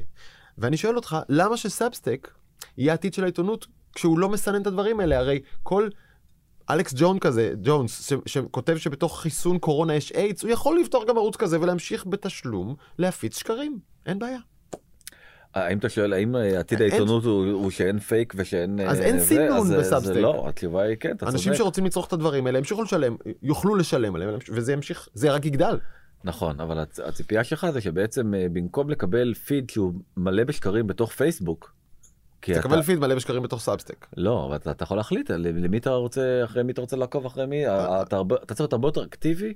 ואני שואל אותך, למה שסאבסטק יהיה העתיד של העיתונות כשהוא לא מסנן את הדברים האלה? הרי כל אלכס ג'ון כזה, ג'ונס, ש- שכותב שבתוך חיסון קורונה יש איידס, הוא יכול לפתוח גם ערוץ כזה ולהמשיך בתשלום להפיץ שקרים. אין בעיה. האם אתה שואל האם אה, עתיד העיתונות הוא שאין פייק ושאין אז אה, אין? סינון בסאבסטק. לא התשובה היא כן אתה אנשים צודק שרוצים לצרוך את הדברים האלה ימשיכו לשלם, יוכלו לשלם עליהם, וזה ימשיך, זה רק יגדל. נכון אבל הצ- הציפייה שלך זה שבעצם אה, במקום לקבל פיד שהוא מלא בשקרים בתוך פייסבוק. כי אתה- תקבל פיד מלא בשקרים בתוך Substack. לא אבל אתה, אתה יכול להחליט למי אתה רוצה אחרי מי אתה רוצה לעקוב אחרי מי אה. אתה צריך להיות הרבה יותר אקטיבי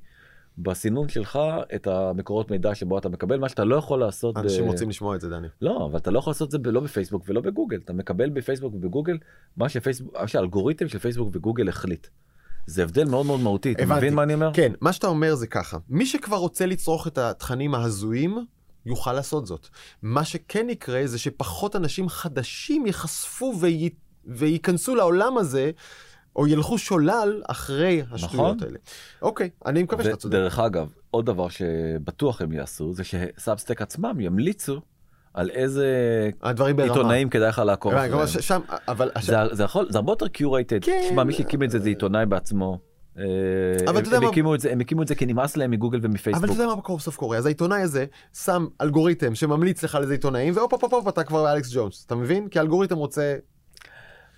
בסינון שלך את המקורות מידע שבו אתה מקבל מה שאתה לא יכול לעשות. אנשים ב... רוצים לשמוע את זה, דני. לא, אבל אתה לא יכול לעשות את זה ב- לא בפייסבוק ולא בגוגל. אתה מקבל בפייסבוק ובגוגל מה שפייסבוק, מה שהאלגוריתם של פייסבוק וגוגל החליט. זה הבדל מאוד מאוד מהותי. אתה. מבין מה אני אומר? כן, מה שאתה אומר זה ככה, מי שכבר רוצה לצרוך את התכנים ההזויים, יוכל לעשות זאת. מה שכן יקרה זה שפחות אנשים חדשים ייחשפו וי... וייכנסו לעולם הזה, או ילכו שולל אחרי השטויות נכון. האלה. אוקיי, אני מקווה שאתה צודק. ודרך אגב, עוד דבר שבטוח הם יעשו, זה שסאבסטק עצמם ימליצו על איזה הדברים ברמה. עיתונאים כדאי לך לעקוב אחריהם. שם, אבל... זה, זה יכול, זה הרבה יותר קיורייטד. כן. תשמע, מי שהקים את זה זה עיתונאי בעצמו. אה, אבל אתה יודע מה- הקימו את זה, הם הקימו את זה כי נמאס להם מגוגל אבל אתה ומפייסבוק. יודע מה בקרוב סוף קורה, אז העיתונאי הזה שם אלגוריתם שממליץ לך על איזה עיתונאים, והופ הופ הופ הופ אתה כבר אלכס ג'ונס, אתה מבין? כי האלגוריתם רוצה...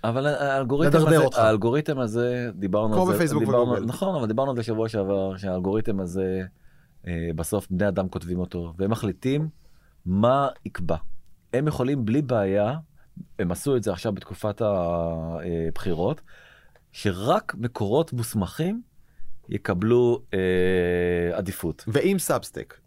אבל האלגוריתם הזה, אותך. האלגוריתם הזה, דיברנו כמו על זה, בפייסבוק דיברנו, וגוגל. נכון, אבל דיברנו על זה שבוע שעבר, שהאלגוריתם הזה, אה, בסוף בני אדם כותבים אותו, והם מחליטים מה יקבע. הם יכולים בלי בעיה, הם עשו את זה עכשיו בתקופת הבחירות, שרק מקורות מוסמכים יקבלו אה, עדיפות. ואם Substack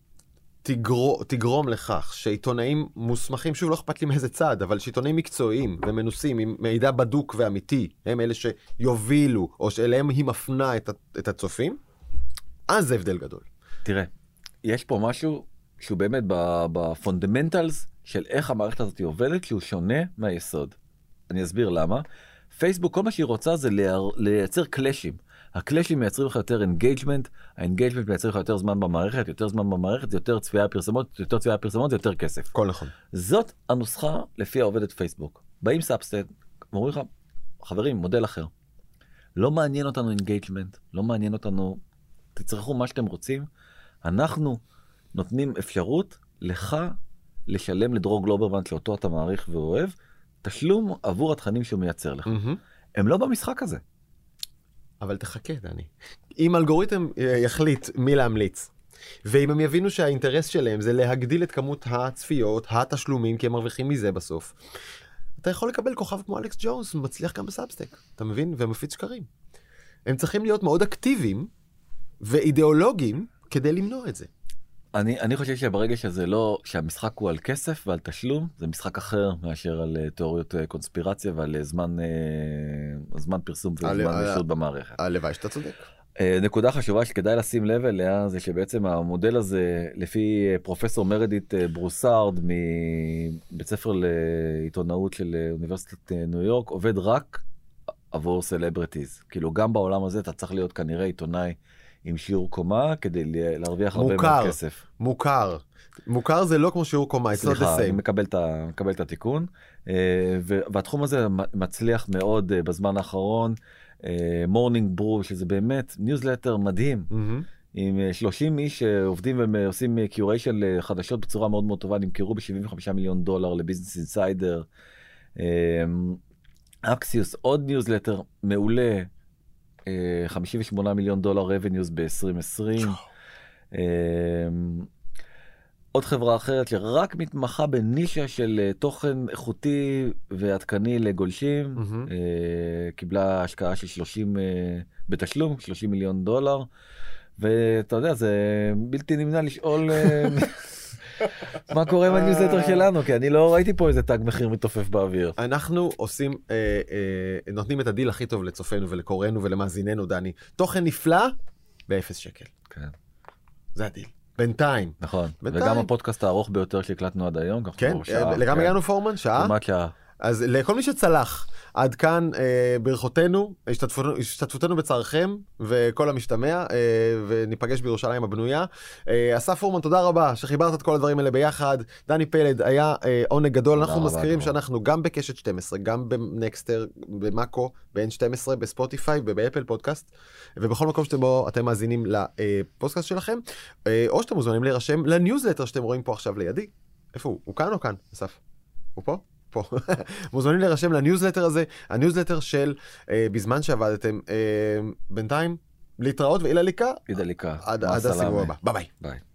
תגרו, תגרום לכך שעיתונאים מוסמכים, שוב לא אכפת לי מאיזה צד, אבל שעיתונאים מקצועיים ומנוסים עם מידע בדוק ואמיתי, הם אלה שיובילו, או שאליהם היא מפנה את, את הצופים, אז זה הבדל גדול. תראה, יש פה משהו שהוא באמת ב fundamentals של איך המערכת הזאת עובדת, שהוא שונה מהיסוד. אני אסביר למה. פייסבוק, כל מה שהיא רוצה זה לייצר קלאשים. הקלאשים מייצרים לך יותר engagement, ה engagement מייצר לך יותר זמן במערכת, יותר זמן במערכת, יותר צפייה בפרסומות, יותר צפייה בפרסומות, זה יותר כסף. הכל נכון. זאת הנוסחה לפיה עובדת פייסבוק. באים Substack, אומרים לך, חברים, מודל אחר. לא מעניין אותנו engagement, לא מעניין אותנו, תצרכו מה שאתם רוצים. אנחנו נותנים אפשרות לך לשלם לדרור גלוברמן, שאותו אתה מעריך ואוהב, תשלום עבור התכנים שהוא מייצר לך. מהמם. הם לא במשחק הזה. אבל תחכה, דני. אם אלגוריתם אה, יחליט מי להמליץ, ואם הם יבינו שהאינטרס שלהם זה להגדיל את כמות הצפיות, התשלומים, כי הם מרוויחים מזה בסוף, אתה יכול לקבל כוכב כמו אלכס ג'ונס, מצליח גם בסאבסטק, אתה מבין? ומפיץ שקרים. הם צריכים להיות מאוד אקטיביים ואידיאולוגיים כדי למנוע את זה. אני, אני חושב שברגע שזה לא, שהמשחק הוא על כסף ועל תשלום, זה משחק אחר מאשר על אה, תיאוריות אה, קונספירציה ועל אה, זמן, אה, זמן פרסום וזמן שהות במערכת. הלוואי שאתה צודק. אה, נקודה חשובה שכדאי לשים לב אליה זה שבעצם המודל הזה לפי אה, פרופסור מרדיט אה, ברוסארד מבית ספר לעיתונאות של אוניברסיטת אה, ניו יורק עובד רק עבור celebrities כאילו גם בעולם הזה אתה צריך להיות כנראה עיתונאי עם שיעור קומה כדי להרוויח הרבה מוכר. מאוד כסף. מוכר. מוכר זה לא כמו שיעור קומה, סליחה, אני. מקבל את, מקבל את התיקון. אה, והתחום הזה מצליח מאוד אה, בזמן האחרון. Morning Brew שזה באמת ניוזלטר מדהים מהמם. עם אה, 30 איש שעובדים ועושים curation לחדשות בצורה מאוד מאוד טובה נמכרו ב-75 מיליון דולר ל Business Insider. אקסיוס עוד ניוזלטר מעולה. אה, 58 מיליון דולר revenues ב-2020. עוד חברה אחרת שרק מתמחה בנישה של אה, תוכן איכותי ועדכני לגולשים. אה, קיבלה השקעה של 30 אה, בתשלום, 30 מיליון דולר, ואתה יודע, זה בלתי נמנע לשאול אה, [LAUGHS] מה קורה עם הניוזלטר שלנו, כי אני לא ראיתי פה איזה תג מחיר מתעופף באוויר. אנחנו עושים, אה, אה, נותנים את הדיל הכי טוב לצופינו ולקוראינו ולמאזיננו, דני. תוכן נפלא באפס שקל. כן, זה הדיל. בינתיים. נכון, בינתיים. וגם הפודקאסט הארוך ביותר שהקלטנו עד היום, כן, אה, לגמרי כן. הגענו פורמן, שעה. כמעט שעה. אז לכל מי שצלח עד כאן אה, ברכותינו, השתתפותנו, השתתפותנו בצערכם וכל המשתמע, אה, וניפגש בירושלים הבנויה. אה, אסף פורמן, תודה רבה שחיברת את כל הדברים האלה ביחד. דני פלד, היה אה, עונג גדול. אנחנו רבה, מזכירים דורון. שאנחנו גם בקשת 12, גם ב Nexter, במאקו, ב-N12, בספוטיפיי ובאפל פודקאסט, ובכל מקום שאתם בו אתם מאזינים לפודקאסט שלכם, אה, או שאתם מוזמנים להירשם לניוזלטר שאתם רואים פה עכשיו לידי. איפה הוא? הוא כאן או כאן, אסף? הוא פה? פה. [LAUGHS] מוזמנים להירשם לניוזלטר הזה, הניוזלטר של אה, בזמן שעבדתם. אה, בינתיים, להתראות ואילה ליקה, אידליקה. עד מה עד הסיבוב. הבא. ביי ביי. ביי.